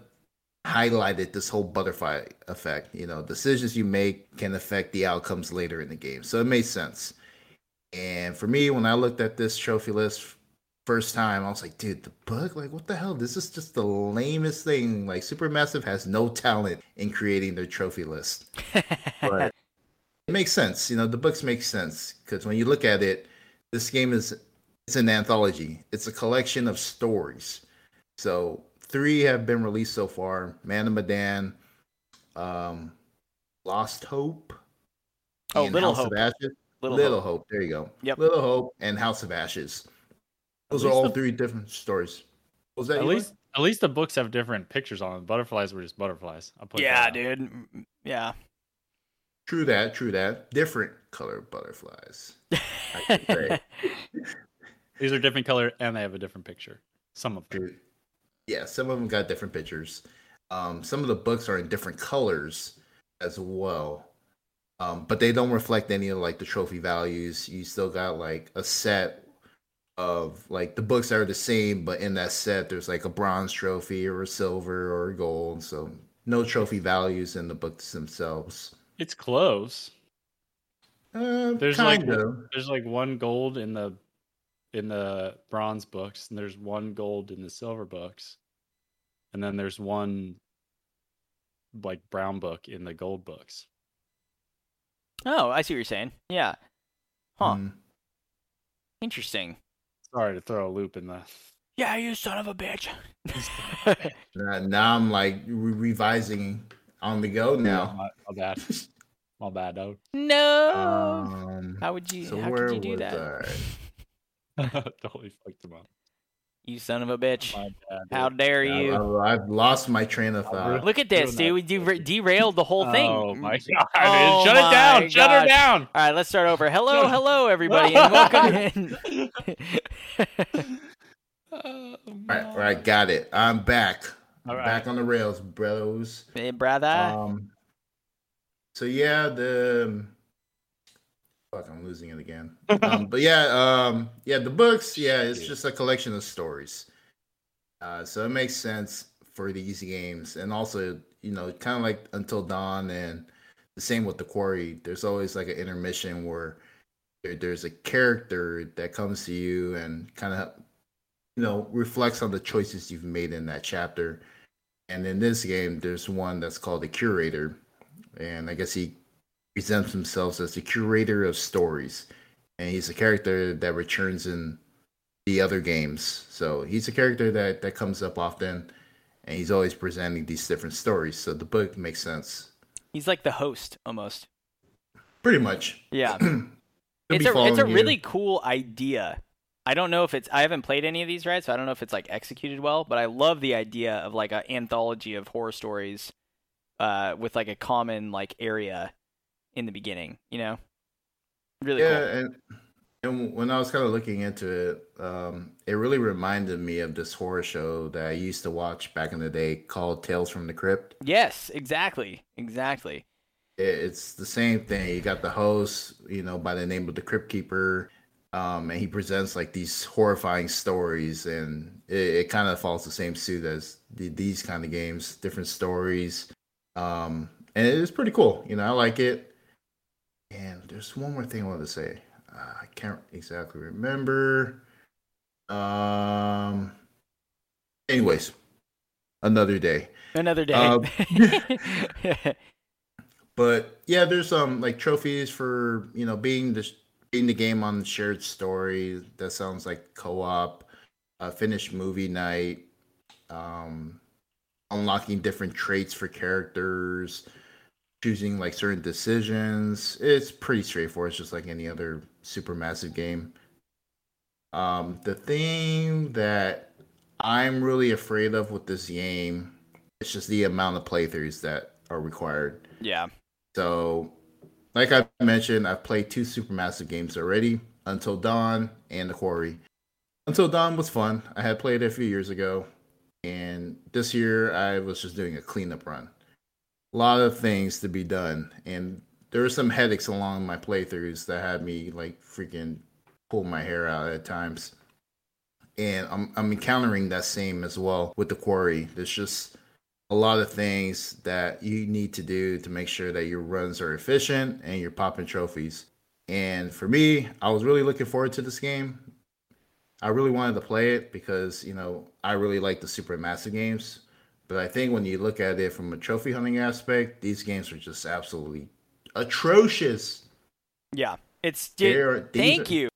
highlighted this whole butterfly effect. You know, decisions you make can affect the outcomes later in the game. So it made sense. And for me, when I looked at this trophy list first time, I was like, dude, the book? Like, what the hell? This is just the lamest thing. Like, Supermassive has no talent in creating their trophy list. but it makes sense. You know, the books make sense because when you look at it, this game is it's an anthology. It's a collection of stories. So three have been released so far: Man of Medan, um, Lost Hope, oh, Little House Hope. of Ashes. Little, Little Hope. Hope. There you go. Yep. Little Hope and House of Ashes. Those are all the... three different stories. Was that at least? Like? At least the books have different pictures on them. Butterflies were just butterflies. I put. Yeah, dude. Yeah. True that, true that. Different color butterflies. These are different color and they have a different picture. Some of them. Yeah, some of them got different pictures. Um, some of the books are in different colors as well. Um, but they don't reflect any of like the trophy values. You still got like a set of like the books are the same, but in that set there's like a bronze trophy or a silver or a gold. So no trophy values in the books themselves. It's close. Uh, there's like of. there's like one gold in the in the bronze books, and there's one gold in the silver books, and then there's one like brown book in the gold books. Oh, I see what you're saying. Yeah. Huh. Mm. Interesting. Sorry to throw a loop in the. Yeah, you son of a bitch. now I'm like re- revising on the go now. My, my bad. My bad, though. No. Um, how would you? So how could you do that? totally fucked him up. You son of a bitch! How dare yeah, you? I, have lost my train of thought. Look at this, dude. We de- derailed the whole thing. Oh my god! Oh Shut it down! God. Shut her down! All right, let's start over. Hello, hello, everybody, and welcome in. all right, all right, got it. I'm back. All right. Back on the rails, bros. Hey, brother. Um, so yeah, the fuck, I'm losing it again. um, but yeah, um, yeah, the books, yeah, it's just a collection of stories. Uh, so it makes sense for these games, and also you know, kind of like Until Dawn and the same with the Quarry. There's always like an intermission where there, there's a character that comes to you and kind of, you know, reflects on the choices you've made in that chapter. And in this game, there's one that's called the Curator, and I guess he presents himself as the curator of stories, and he's a character that returns in the other games. So he's a character that that comes up often, and he's always presenting these different stories. So the book makes sense. He's like the host almost. Pretty much. Yeah. It's a it's a you. really cool idea. I don't know if it's I haven't played any of these right, so I don't know if it's like executed well, but I love the idea of like an anthology of horror stories uh with like a common like area in the beginning, you know? Really yeah, cool. and and when I was kind of looking into it, um, it really reminded me of this horror show that I used to watch back in the day called Tales from the Crypt. Yes, exactly. Exactly. it's the same thing. You got the host, you know, by the name of the Crypt Keeper, um, and he presents like these horrifying stories, and it, it kind of follows the same suit as the, these kind of games, different stories, um, and it is pretty cool. You know, I like it. And there's one more thing I wanted to say. Uh, I can't exactly remember. Um. Anyways, another day. Another day. Um, but yeah, there's um like trophies for you know being the the game on shared story. That sounds like co-op, uh, finished movie night, um, unlocking different traits for characters, choosing like certain decisions. It's pretty straightforward. It's just like any other Supermassive game. Um, the thing that I'm really afraid of with this game, it's just the amount of playthroughs that are required. yeah. So, like I mentioned, I've played two Supermassive games already Until Dawn and The Quarry. Until Dawn was fun. I had played it a few years ago. And this year, I was just doing a cleanup run. A lot of things to be done. And there were some headaches along my playthroughs that had me like freaking pull my hair out at times. And I'm, I'm encountering that same as well with The Quarry. There's just a lot of things that you need to do to make sure that your runs are efficient and you're popping trophies. And for me, I was really looking forward to this game. I really wanted to play it because, you know, I really like the Supermassive games. But I think when you look at it from a trophy hunting aspect, these games are just absolutely atrocious. Yeah. It's They dude, are- these thank are- you.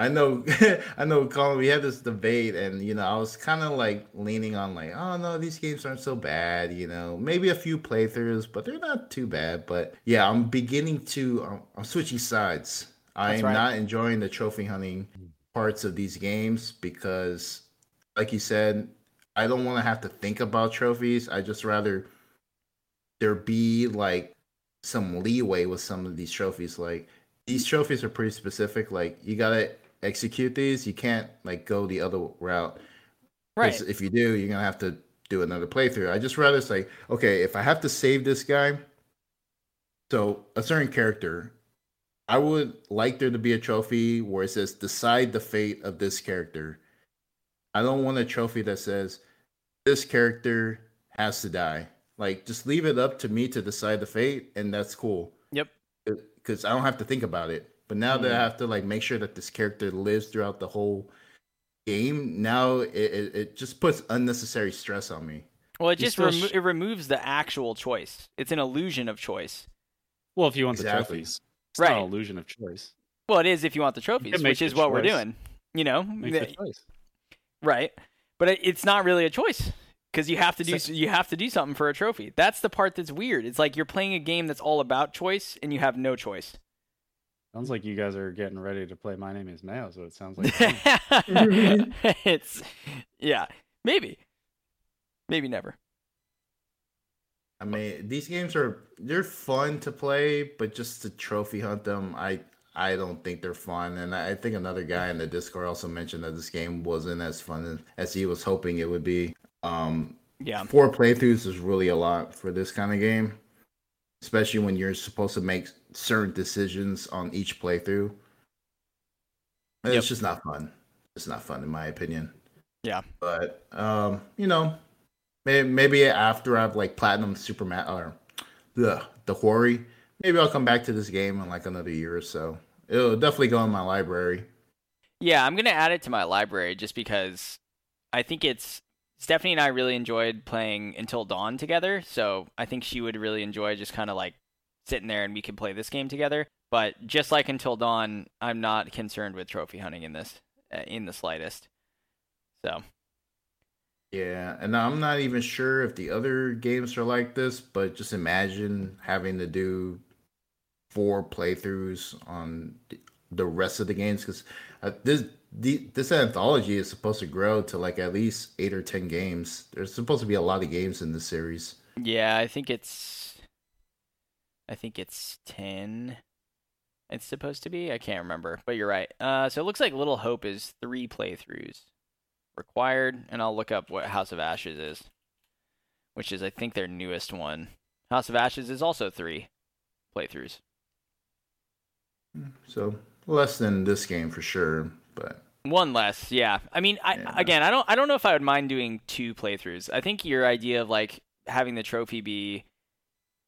I know, I know, Colin. We had this debate, and you know, I was kind of like leaning on like, oh no, these games aren't so bad. You know, maybe a few playthroughs, but they're not too bad. But yeah, I'm beginning to, I'm, I'm switching sides. I That's am right. not enjoying the trophy hunting parts of these games because, like you said, I don't want to have to think about trophies. I just rather there be like some leeway with some of these trophies. Like these trophies are pretty specific. Like you gotta execute these. You can't like go the other route. Right. If you do, you're gonna have to do another playthrough. I just rather say, okay, if I have to save this guy, so a certain character, I would like there to be a trophy where it says decide the fate of this character. I don't want a trophy that says this character has to die. Like just leave it up to me to decide the fate, and that's cool Yep. Uh, because I don't have to think about it. But now that I mm. have to like make sure that this character lives throughout the whole game, now it, it, it just puts unnecessary stress on me. Well, it You just remo- sh- it removes the actual choice. It's an illusion of choice. Well, if you want the trophies, it's Right. not an illusion of choice. Well, it is if you want the trophies, which the is what we're doing. You know, Make The- the choice. right? But it, it's not really a choice because you have to do So- you have to do something for a trophy. That's the part that's weird. It's like you're playing a game that's all about choice and you have no choice. Sounds like you guys are getting ready to play My Name Is Mayo. So it sounds like. it's yeah, maybe, maybe never. I mean, these games are they're fun to play, but just to trophy hunt them, I I don't think they're fun. And I I think another guy in the Discord also mentioned that this game wasn't as fun as he was hoping it would be. Um, Yeah, four playthroughs is really a lot for this kind of game, especially when you're supposed to make certain decisions on each playthrough. It's Yep. just not fun. It's not fun, in my opinion. Yeah. But um, you know, maybe, maybe after I've like platinum Superman or the the Hori, maybe I'll come back to this game in like another year or so. It'll definitely go in my library. Yeah, I'm gonna add it to my library just because I think it's Stephanie and I really enjoyed playing Until Dawn together, so I think she would really enjoy just kind of like sitting there and we could play this game together. But just like Until Dawn, I'm not concerned with trophy hunting in this uh, in the slightest. So yeah, and I'm not even sure if the other games are like this, but just imagine having to do four playthroughs on the rest of the games because uh, this the, this anthology is supposed to grow to like at least eight or ten games. There's supposed to be a lot of games in this series. Yeah, I think it's I think it's ten. It's supposed to be. I can't remember, but you're right. Uh, so it looks like Little Hope is three playthroughs required, and I'll look up what House of Ashes is, which is I think their newest one. House of Ashes is also three playthroughs. So less than this game for sure, but one less. Yeah, I mean, I yeah. again, I don't, I don't know if I would mind doing two playthroughs. I think your idea of like having the trophy be,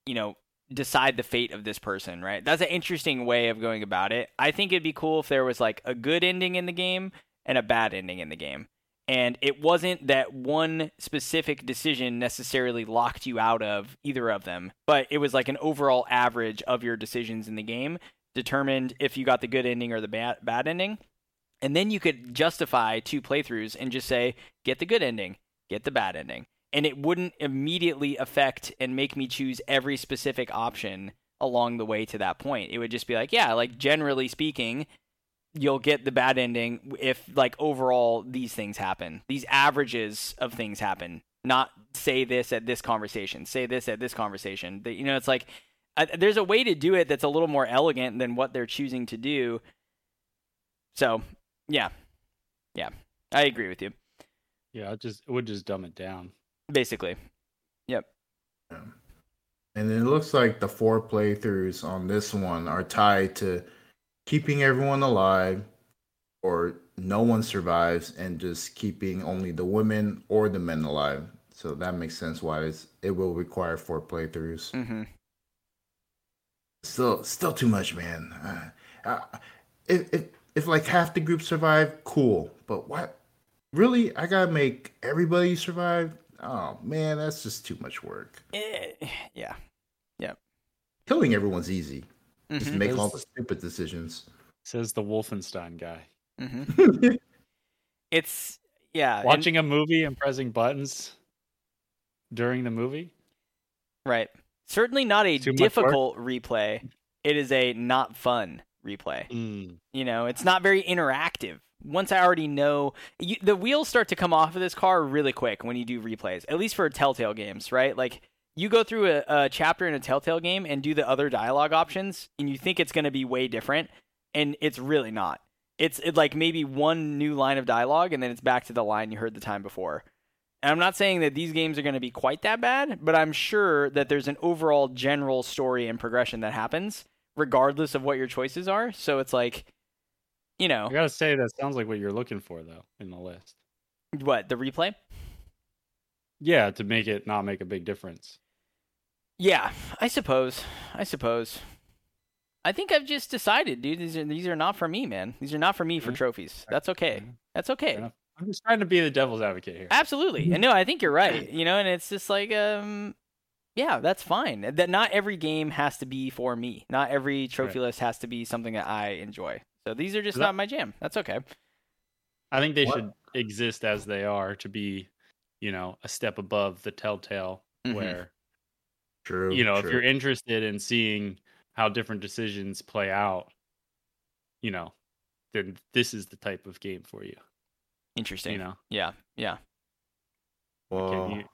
you know, decide the fate of this person, right? That's an interesting way of going about it. I think it'd be cool if there was like a good ending in the game and a bad ending in the game. And it wasn't that one specific decision necessarily locked you out of either of them, but it was like an overall average of your decisions in the game determined if you got the good ending or the bad, bad ending. And then you could justify two playthroughs and just say, get the good ending, get the bad ending and it wouldn't immediately affect and make me choose every specific option along the way to that point. It would just be like, yeah, like generally speaking, you'll get the bad ending if like overall these things happen. These averages of things happen. Not say this at this conversation, say this at this conversation. You know, it's like uh, there's a way to do it that's a little more elegant than what they're choosing to do. So, yeah. Yeah. I agree with you. Yeah, it just it would just dumb it down. Basically. Yep. And it looks like the four playthroughs on this one are tied to keeping everyone alive or no one survives and just keeping only the women or the men alive. So that makes sense why it's, it will require four playthroughs. Mm-hmm. Still, still too much, man. Uh, uh, if, if if like half the group survive, cool. But what? Really, I gotta make everybody survive? Oh man, that's just too much work. Eh, yeah, yeah. Killing everyone's easy. Mm-hmm. Just make all the stupid decisions. Says the Wolfenstein guy. Mm-hmm. it's yeah. Watching and... a movie and pressing buttons during the movie. Right. Certainly not a difficult replay. It is a not fun replay. Mm. You know, it's not very interactive once I already know you, the wheels start to come off of this car really quick when you do replays, at least for Telltale games, right? Like you go through a, a chapter in a Telltale game and do the other dialogue options, and you think it's going to be way different, and it's really not. It's it like maybe one new line of dialogue, and then it's back to the line you heard the time before. And I'm not saying that these games are going to be quite that bad, but I'm sure that there's an overall general story and progression that happens regardless of what your choices are. So it's like you know. I gotta say that sounds like what you're looking for though in the list. What the replay? Yeah, to make it not make a big difference. Yeah, I suppose. I suppose. I think I've just decided, dude. These are these are not for me, man. These are not for me for trophies. That's okay. That's okay. I'm just trying to be the devil's advocate here. Absolutely. And no, I think you're right. You know, and it's just like um yeah, that's fine. That not every game has to be for me. Not every trophy right. list has to be something that I enjoy. So these are just not my jam. That's okay. I think they what? should exist as they are to be, you know, a step above the Telltale, mm-hmm. where, true, you know, true. if you're interested in seeing how different decisions play out, you know, then this is the type of game for you. Interesting. You know, yeah, yeah. Well, you, are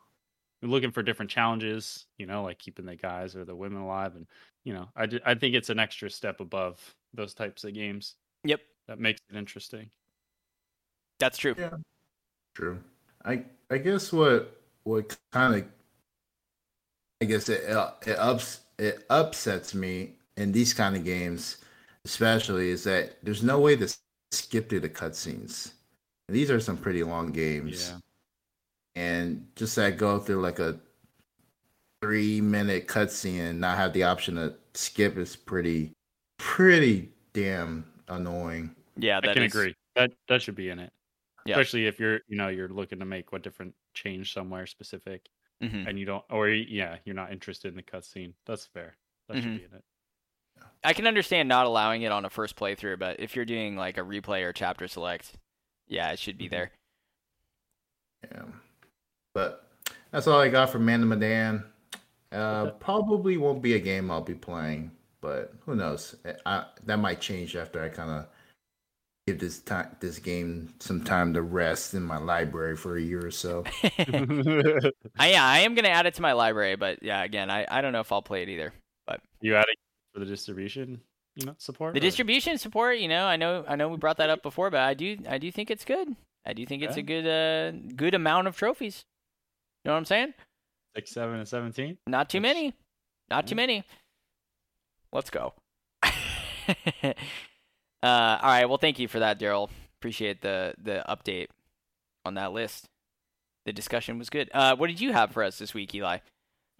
looking for different challenges, you know, like keeping the guys or the women alive, and you know, I I think it's an extra step above those types of games. Yep. That makes it interesting. That's true. Yeah. True. I I guess what what kind of I guess it uh, it ups it upsets me in these kind of games, especially, is that there's no way to skip through the cutscenes. These are some pretty long games. And just that go through like a three minute cutscene and not have the option to skip is pretty pretty damn annoying. Yeah, I that can is- agree. That that should be in it. Yeah. Especially if you're you know you're looking to make what different change somewhere specific Mhm. and you don't or yeah you're not interested in the cutscene. That's fair. That Mhm. should be in it. I can understand not allowing it on a first playthrough, but if you're doing like a replay or chapter select, yeah, it should be Mhm. there. Yeah. But that's all I got for Man of Medan. Uh, Okay. probably won't be a game I'll be playing, but who knows? I, that might change after I kind of give this time this game some time to rest in my library for a year or so. I, yeah, I am gonna add it to my library, but yeah, again, I, I don't know if I'll play it either. But you adding for the distribution, you know, support. The or- distribution support, you know, I know I know we brought that up before, but I do I do think it's good. I do think it's a good uh good amount of trophies. You know what I'm saying? six, seven, and seventeen. Not too many. Not too many. Let's go. uh, all right. Well, thank you for that, Daryl. Appreciate the the update on that list. The discussion was good. Uh, what did you have for us this week, Eli?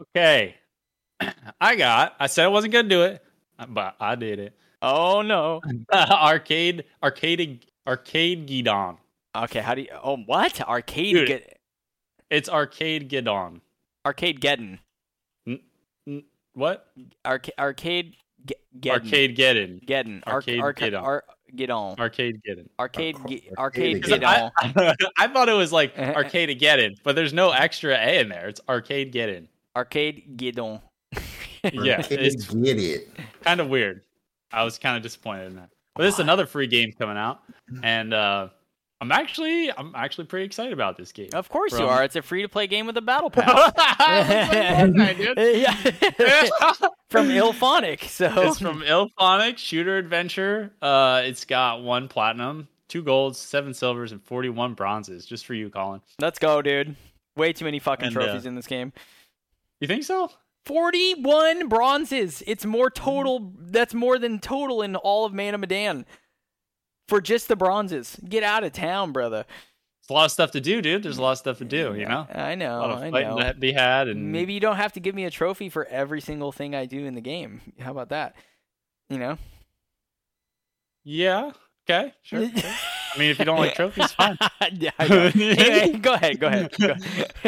Okay, I got. I said I wasn't gonna do it, but I did it. Oh no. arcade, arcade, arcade Gidon. Okay. How do you? Oh, what? Arcade Dude. Get It's arcade Gidon. arcade getting What? Arca- arcade get getting Arcade Geddon. getting Arcade arc- geton, ar- get on Arcade Geddon. arcade ge- arcade arcade get get on. I, I thought it was like arcade Geddon, but there's no extra A in there. It's arcade Geddon. arcade get on. Yeah, Arcade it's get it. kind of weird. I was kind of disappointed in that. But this is another free game coming out, and uh, I'm actually I'm actually pretty excited about this game. Of course you are. It's a free to play game with a battle pass. From IllFonic. So it's from IllFonic Shooter Adventure. Uh, it's got one platinum, two golds, seven silvers, and 41 bronzes. Just for you, Colin. let's go, dude. Way too many fucking And, uh, trophies in this game. You think so? 41 bronzes. It's more total. That's more than total in all of Man of Medan. For just the bronzes. Get out of town, brother. It's a lot of stuff to do, dude. There's a lot of stuff to do. You know, I know. lot of I fighting know. to be had, and Maybe you don't have to give me a trophy for every single thing I do in the game. How about that? You know? yeah, okay, sure. I mean, if you don't like trophies, fine. yeah. Anyway, go ahead. Go ahead. Go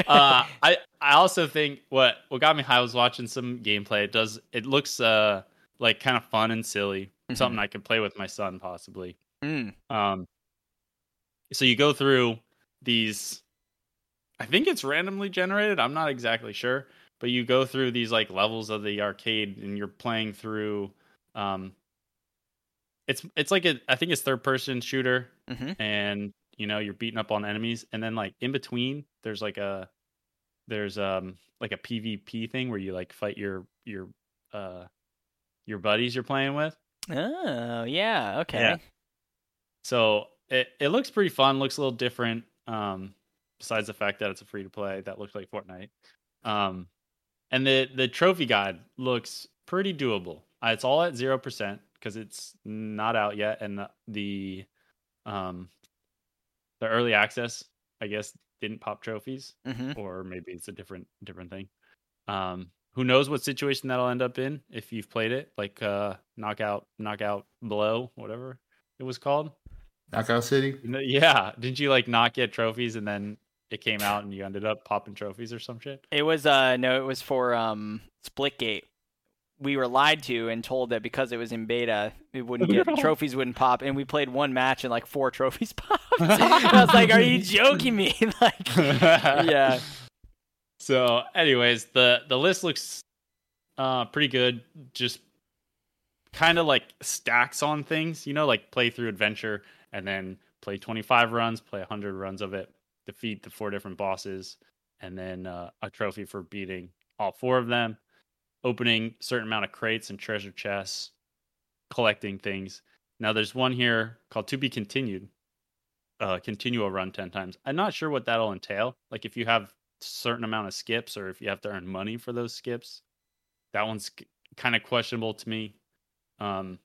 uh, I I also think what what got me high was watching some gameplay. It does it looks uh like kind of fun and silly, Mhm. something I could play with my son possibly. Mm, Um, so you go through these. I think it's randomly generated. I'm not exactly sure, but you go through these like levels of the arcade, and you're playing through. Um, it's it's like a I think it's third person shooter, mhm. and you know you're beating up on enemies, and then like in between there's like a there's um like a PvP thing where you like fight your your uh your buddies you're playing with. Oh, yeah. Okay. Yeah. So it, it looks pretty fun, looks a little different. Um, besides the fact that it's a free to play, that looks like Fortnite. Um, and the the trophy guide looks pretty doable. Uh, it's all at zero percent because it's not out yet, and the, the um the early access, I guess, didn't pop trophies, hmm or maybe it's a different different thing. Um, who knows what situation that'll end up in if you've played it, like uh, knockout, knockout blow, whatever it was called. Knockout City. Yeah, didn't you like not get trophies and then it came out and you ended up popping trophies or some shit? It was uh no, it was for um Splitgate. We were lied to and told that because it was in beta, it wouldn't get trophies wouldn't pop, and we played one match and like four trophies popped. I was like, "Are you joking me?" like, yeah. So, anyways, the the list looks uh pretty good. Just kind of like stacks on things, you know, like play through adventure and then play 25 runs, play 100 runs of it, defeat the four different bosses, and then uh, a trophy for beating all four of them, opening certain amount of crates and treasure chests, collecting things. Now, there's one here called To Be Continued. Uh, continue a run 10 times. I'm not sure what that'll entail. Like if you have certain amount of skips or if you have to earn money for those skips, that one's kind of questionable to me. Um,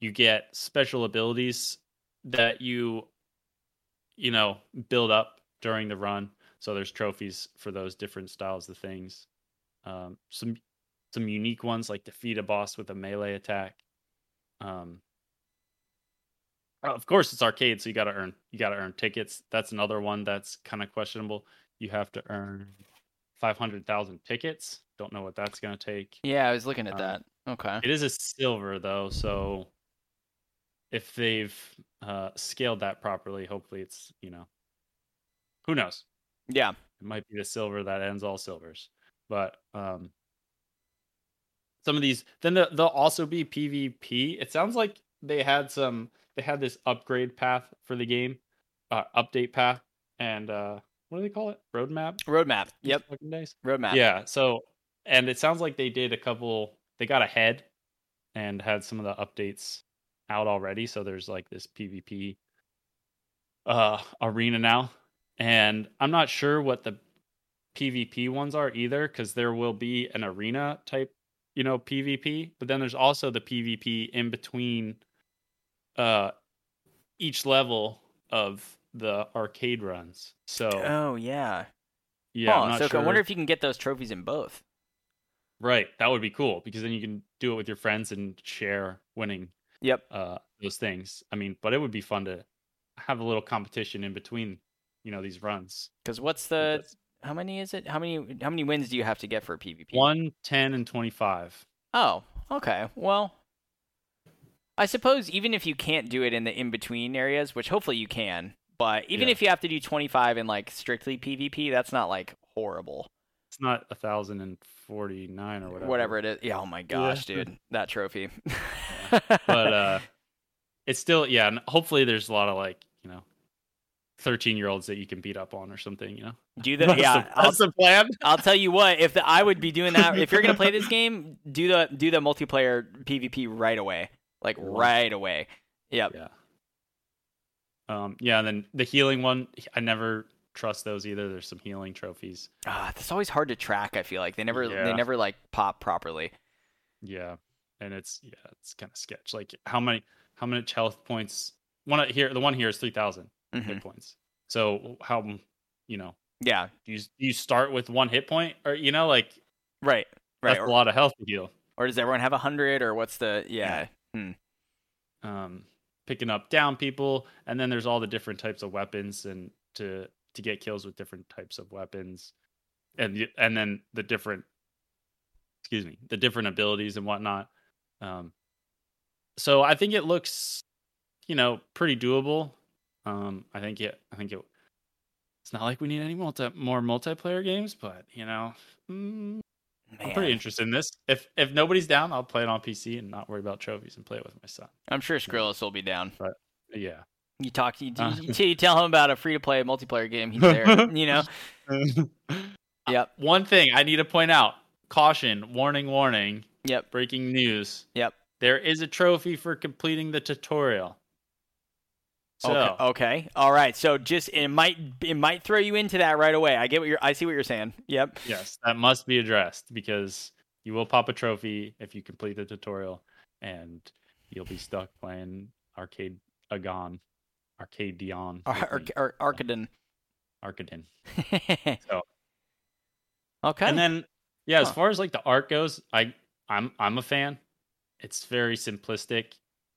you get special abilities that you, you know, build up during the run. So there's trophies for those different styles of things. Um, some some unique ones like defeat a boss with a melee attack. Um, of course, it's arcade, so you got to earn you got to earn tickets. That's another one that's kind of questionable. You have to earn five hundred thousand tickets. Don't know what that's gonna take. Yeah, I was looking at Um, that. Okay. It is a silver though, so if they've uh, scaled that properly, hopefully it's you know, who knows? Yeah. It might be the silver that ends all silvers, but um, some of these then the, they'll also be PvP. It sounds like they had some they had this upgrade path for the game, uh, update path, and uh, what do they call it? Roadmap. Roadmap. Yep. days? Roadmap. Yeah. So, and it sounds like they did a couple. They got ahead and had some of the updates out already. So there's like this PvP uh arena now, and I'm not sure what the PvP ones are either, because there will be an arena type, you know, PvP. But then there's also the PvP in between uh each level of the arcade runs. So Oh yeah. yeah, Huh, I'm not so sure. I wonder if you can get those trophies in both. Right, that would be cool because then you can do it with your friends and share winning Yep. uh those things. I mean, but it would be fun to have a little competition in between, you know, these runs. Because what's the how many is it? How many how many wins do you have to get for a PvP? One, 10, and 25. Oh, okay. Well, I suppose even if you can't do it in the in between areas, which hopefully you can, but even Yeah. if you have to do 25 in like strictly PvP, that's not like horrible. It's not a thousand and forty nine or whatever. Whatever it is. Yeah, oh my gosh, dude. That trophy. But uh it's still yeah, and hopefully there's a lot of like, you know, thirteen year olds that you can beat up on or something, you know. do the That's yeah, the, I'll, that's the plan. I'll tell you what, if the, I would be doing that if you're going to play this game, do the do the multiplayer PvP right away. Like right away. Yep. Yeah. Um, yeah, and then the healing one, I never trust those either. There's some healing trophies. Ah, that's always hard to track, I feel like. They never they never like pop properly. Yeah, and it's yeah, it's kind of sketch. Like how many how many health points? One here, the one here is three thousand Mhm. hit points. So how you know Yeah. do you do you start with one hit point or you know like Right. Right. that's Or, a lot of health to heal. or does everyone have a hundred or what's the yeah. Um, picking up down people, and then there's all the different types of weapons and to to get kills with different types of weapons, and and then the different excuse me the different abilities and whatnot. Um, so I think it looks, you know, pretty doable. Um, I think it. I think it. It's not like we need any multi more multiplayer games, but you know, mm, I'm pretty interested in this. If if nobody's down, I'll play it on PC and not worry about trophies and play it with my son. I'm sure Skrillis will be down. But yeah. You talk you, Uh. you, you tell him about a free to play multiplayer game, he's there. you know? Yep. One thing I need to point out: caution, warning, warning, Yep. breaking news. Yep. There is a trophy for completing the tutorial. So Okay. Okay. All right. So just it might it might throw you into that right away. I get what you're I see what you're saying. Yep. yes, that must be addressed because you will pop a trophy if you complete the tutorial, and you'll be stuck playing arcade agon, arcade Dion, Ar- Ar- Ar- Arcadon. Arcadin. okay. And then yeah, as far as like the art goes, I I'm I'm a fan. It's very simplistic,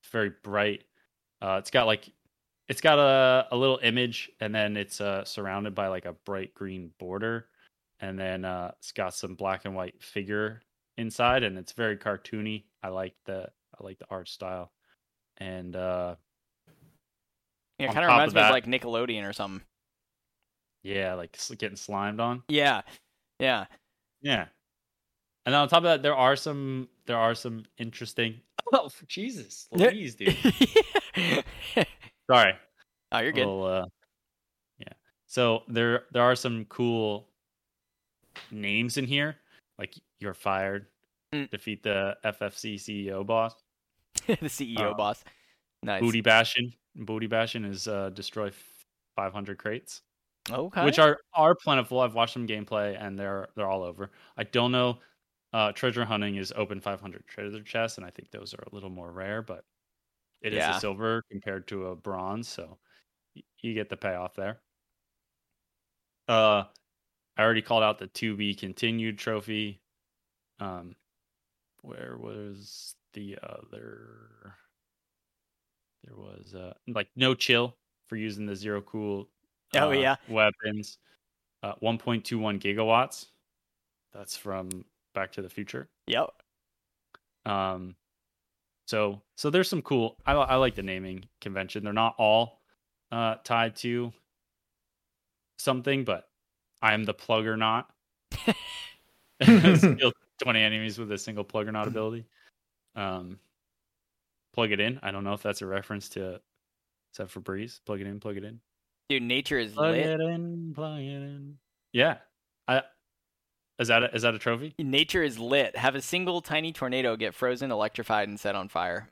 it's very bright. Uh, it's got like it's got a a little image, and then it's uh surrounded by like a bright green border, and then uh, it's got some black and white figure inside, and it's very cartoony. I like the I like the art style, and uh, yeah, it kind of reminds of me of like Nickelodeon or something. yeah, like getting slimed on. Yeah. Yeah. Yeah. And on top of that, there are some there are some interesting. Oh Jesus. Louise, dude. Sorry. oh, you're good. Little, uh, yeah. So there there are some cool names in here, like you're fired, Mm. defeat the FFC CEO boss, the CEO uh, boss. Nice. booty bashing. Booty bashing is uh, destroy 500 crates. Okay. which are are plentiful. I've watched some gameplay and they're they're all over. I don't know. Uh, treasure hunting is open 500 treasure chests, and I think those are a little more rare, but it is Yeah. a silver compared to a bronze, so y- you get the payoff there. Uh, I already called out the to be continued trophy. Um, where was the other? There was uh like no chill for using the zero cool. Oh, uh, yeah. weapons. Uh, 1.21 gigawatts. That's from Back to the Future. Yep. Um, so so there's some cool. I I like the naming convention. They're not all uh tied to something, but I am the plug or not. Skill 20 enemies with a single plug or not ability. Um, plug it in. I don't know if that's a reference to. That for Breeze? Plug it in. Plug it in. Dude, nature is Plug lit. it in. Plug it in. Yeah. I. Is that a, is that a trophy? Nature is lit. Have a single tiny tornado get frozen, electrified, and set on fire.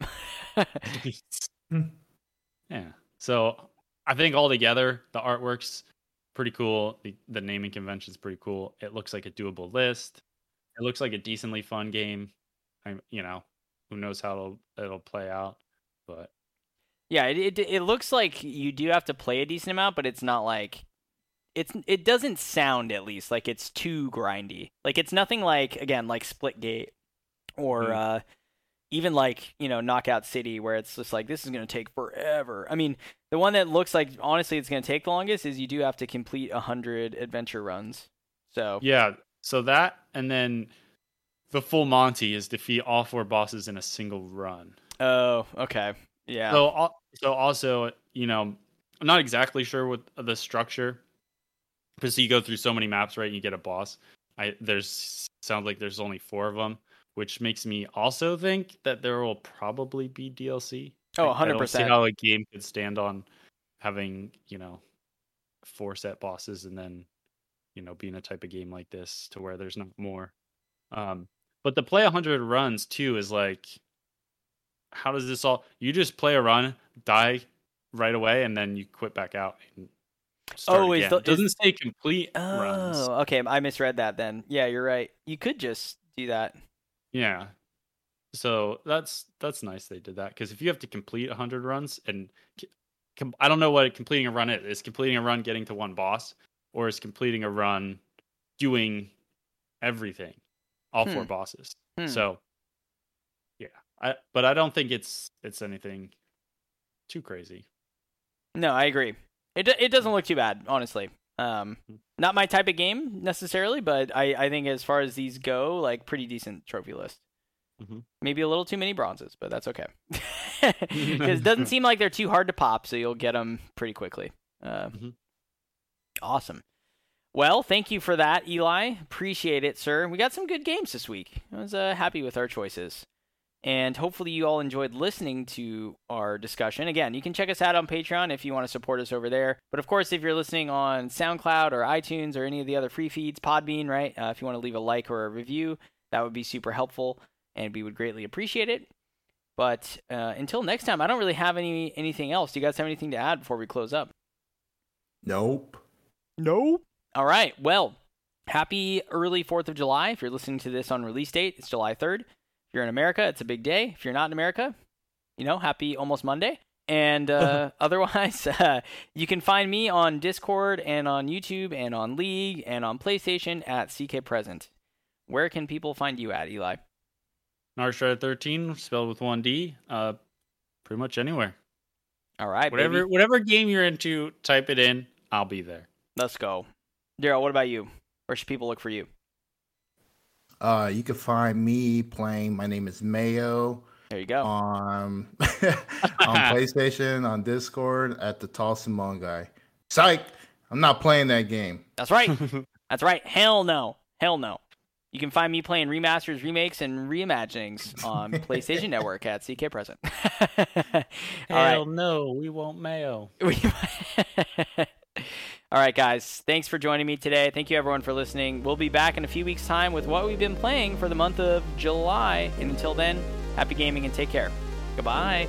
yeah. So I think altogether the artwork's pretty cool. The the naming convention's pretty cool. It looks like a doable list. It looks like a decently fun game. I you know who knows how it'll it'll play out, but yeah, it, it it looks like you do have to play a decent amount, but it's not like it's it doesn't sound at least like it's too grindy. Like it's nothing like again like Splitgate or Mm. uh even like, you know, Knockout City where it's just like this is going to take forever. I mean, the one that looks like honestly it's going to take the longest is you do have to complete 100 adventure runs. So, yeah. So that and then the full Monty is defeat all four bosses in a single run. oh, okay. Yeah. So, so also, you know, I'm not exactly sure what the structure, because you go through so many maps, right? and You get a boss. I there's sounds like there's only four of them, which makes me also think that there will probably be DLC. oh, I- I don't see 100%. how a game could stand on having you know four set bosses and then you know being a type of game like this to where there's not more. Um, but the play 100 runs too is like, how does this all? You just play a run, die right away, and then you quit back out. And Oh, is again. the- it doesn't is- say complete runs. Oh, okay. I misread that then. Yeah, you're right. You could just do that. Yeah. So that's that's nice they did that because if you have to complete 100 runs and com- I don't know what completing a run is. Is completing a run getting to one boss or is completing a run doing everything, all four Hmm. bosses? Hmm. So yeah, I but I don't think it's it's anything too crazy. No, I agree. It it doesn't look too bad, honestly. Um, not my type of game necessarily, but I I think as far as these go, like pretty decent trophy list. Mhm. Maybe a little too many bronzes, but that's okay. Because it doesn't seem like they're too hard to pop, so you'll get them pretty quickly. Uh, Mhm. Awesome. Well, thank you for that, Eli. Appreciate it, sir. We got some good games this week. I was uh, happy with our choices. And hopefully, you all enjoyed listening to our discussion. Again, you can check us out on Patreon if you want to support us over there. But of course, if you're listening on SoundCloud or iTunes or any of the other free feeds, Podbean, right? Uh, if you want to leave a like or a review, that would be super helpful, and we would greatly appreciate it. But uh, until next time, I don't really have any anything else. Do you guys have anything to add before we close up? Nope. Nope. All right. Well, happy early 4th of July. If you're listening to this on release date, it's July 3rd. If you're in America, it's a big day. If you're not in America, you know, happy almost Monday. And uh, otherwise, uh, you can find me on Discord and on YouTube and on League and on PlayStation at CK Present. Where can people find you at, Eli? Narshred 13 spelled with one D. Uh, pretty much anywhere. All right, Whatever baby. whatever game you're into, type it in. I'll be there. Let's go. Daryl, what about you? Where should people look for you? Uh, you can find me playing. My name is Mayo There you go. on on PlayStation, on Discord, at the Tall Simone guy. Psych! I'm not playing that game. That's right. That's right. Hell no. Hell no. You can find me playing remasters, remakes, and reimaginings on PlayStation Network at CK Present. All Hell no, we won't mayo. All right, guys. Thanks for joining me today. Thank you, everyone, for listening. We'll be back in a few weeks' time with what we've been playing for the month of July. And until then, happy gaming and take care. Goodbye.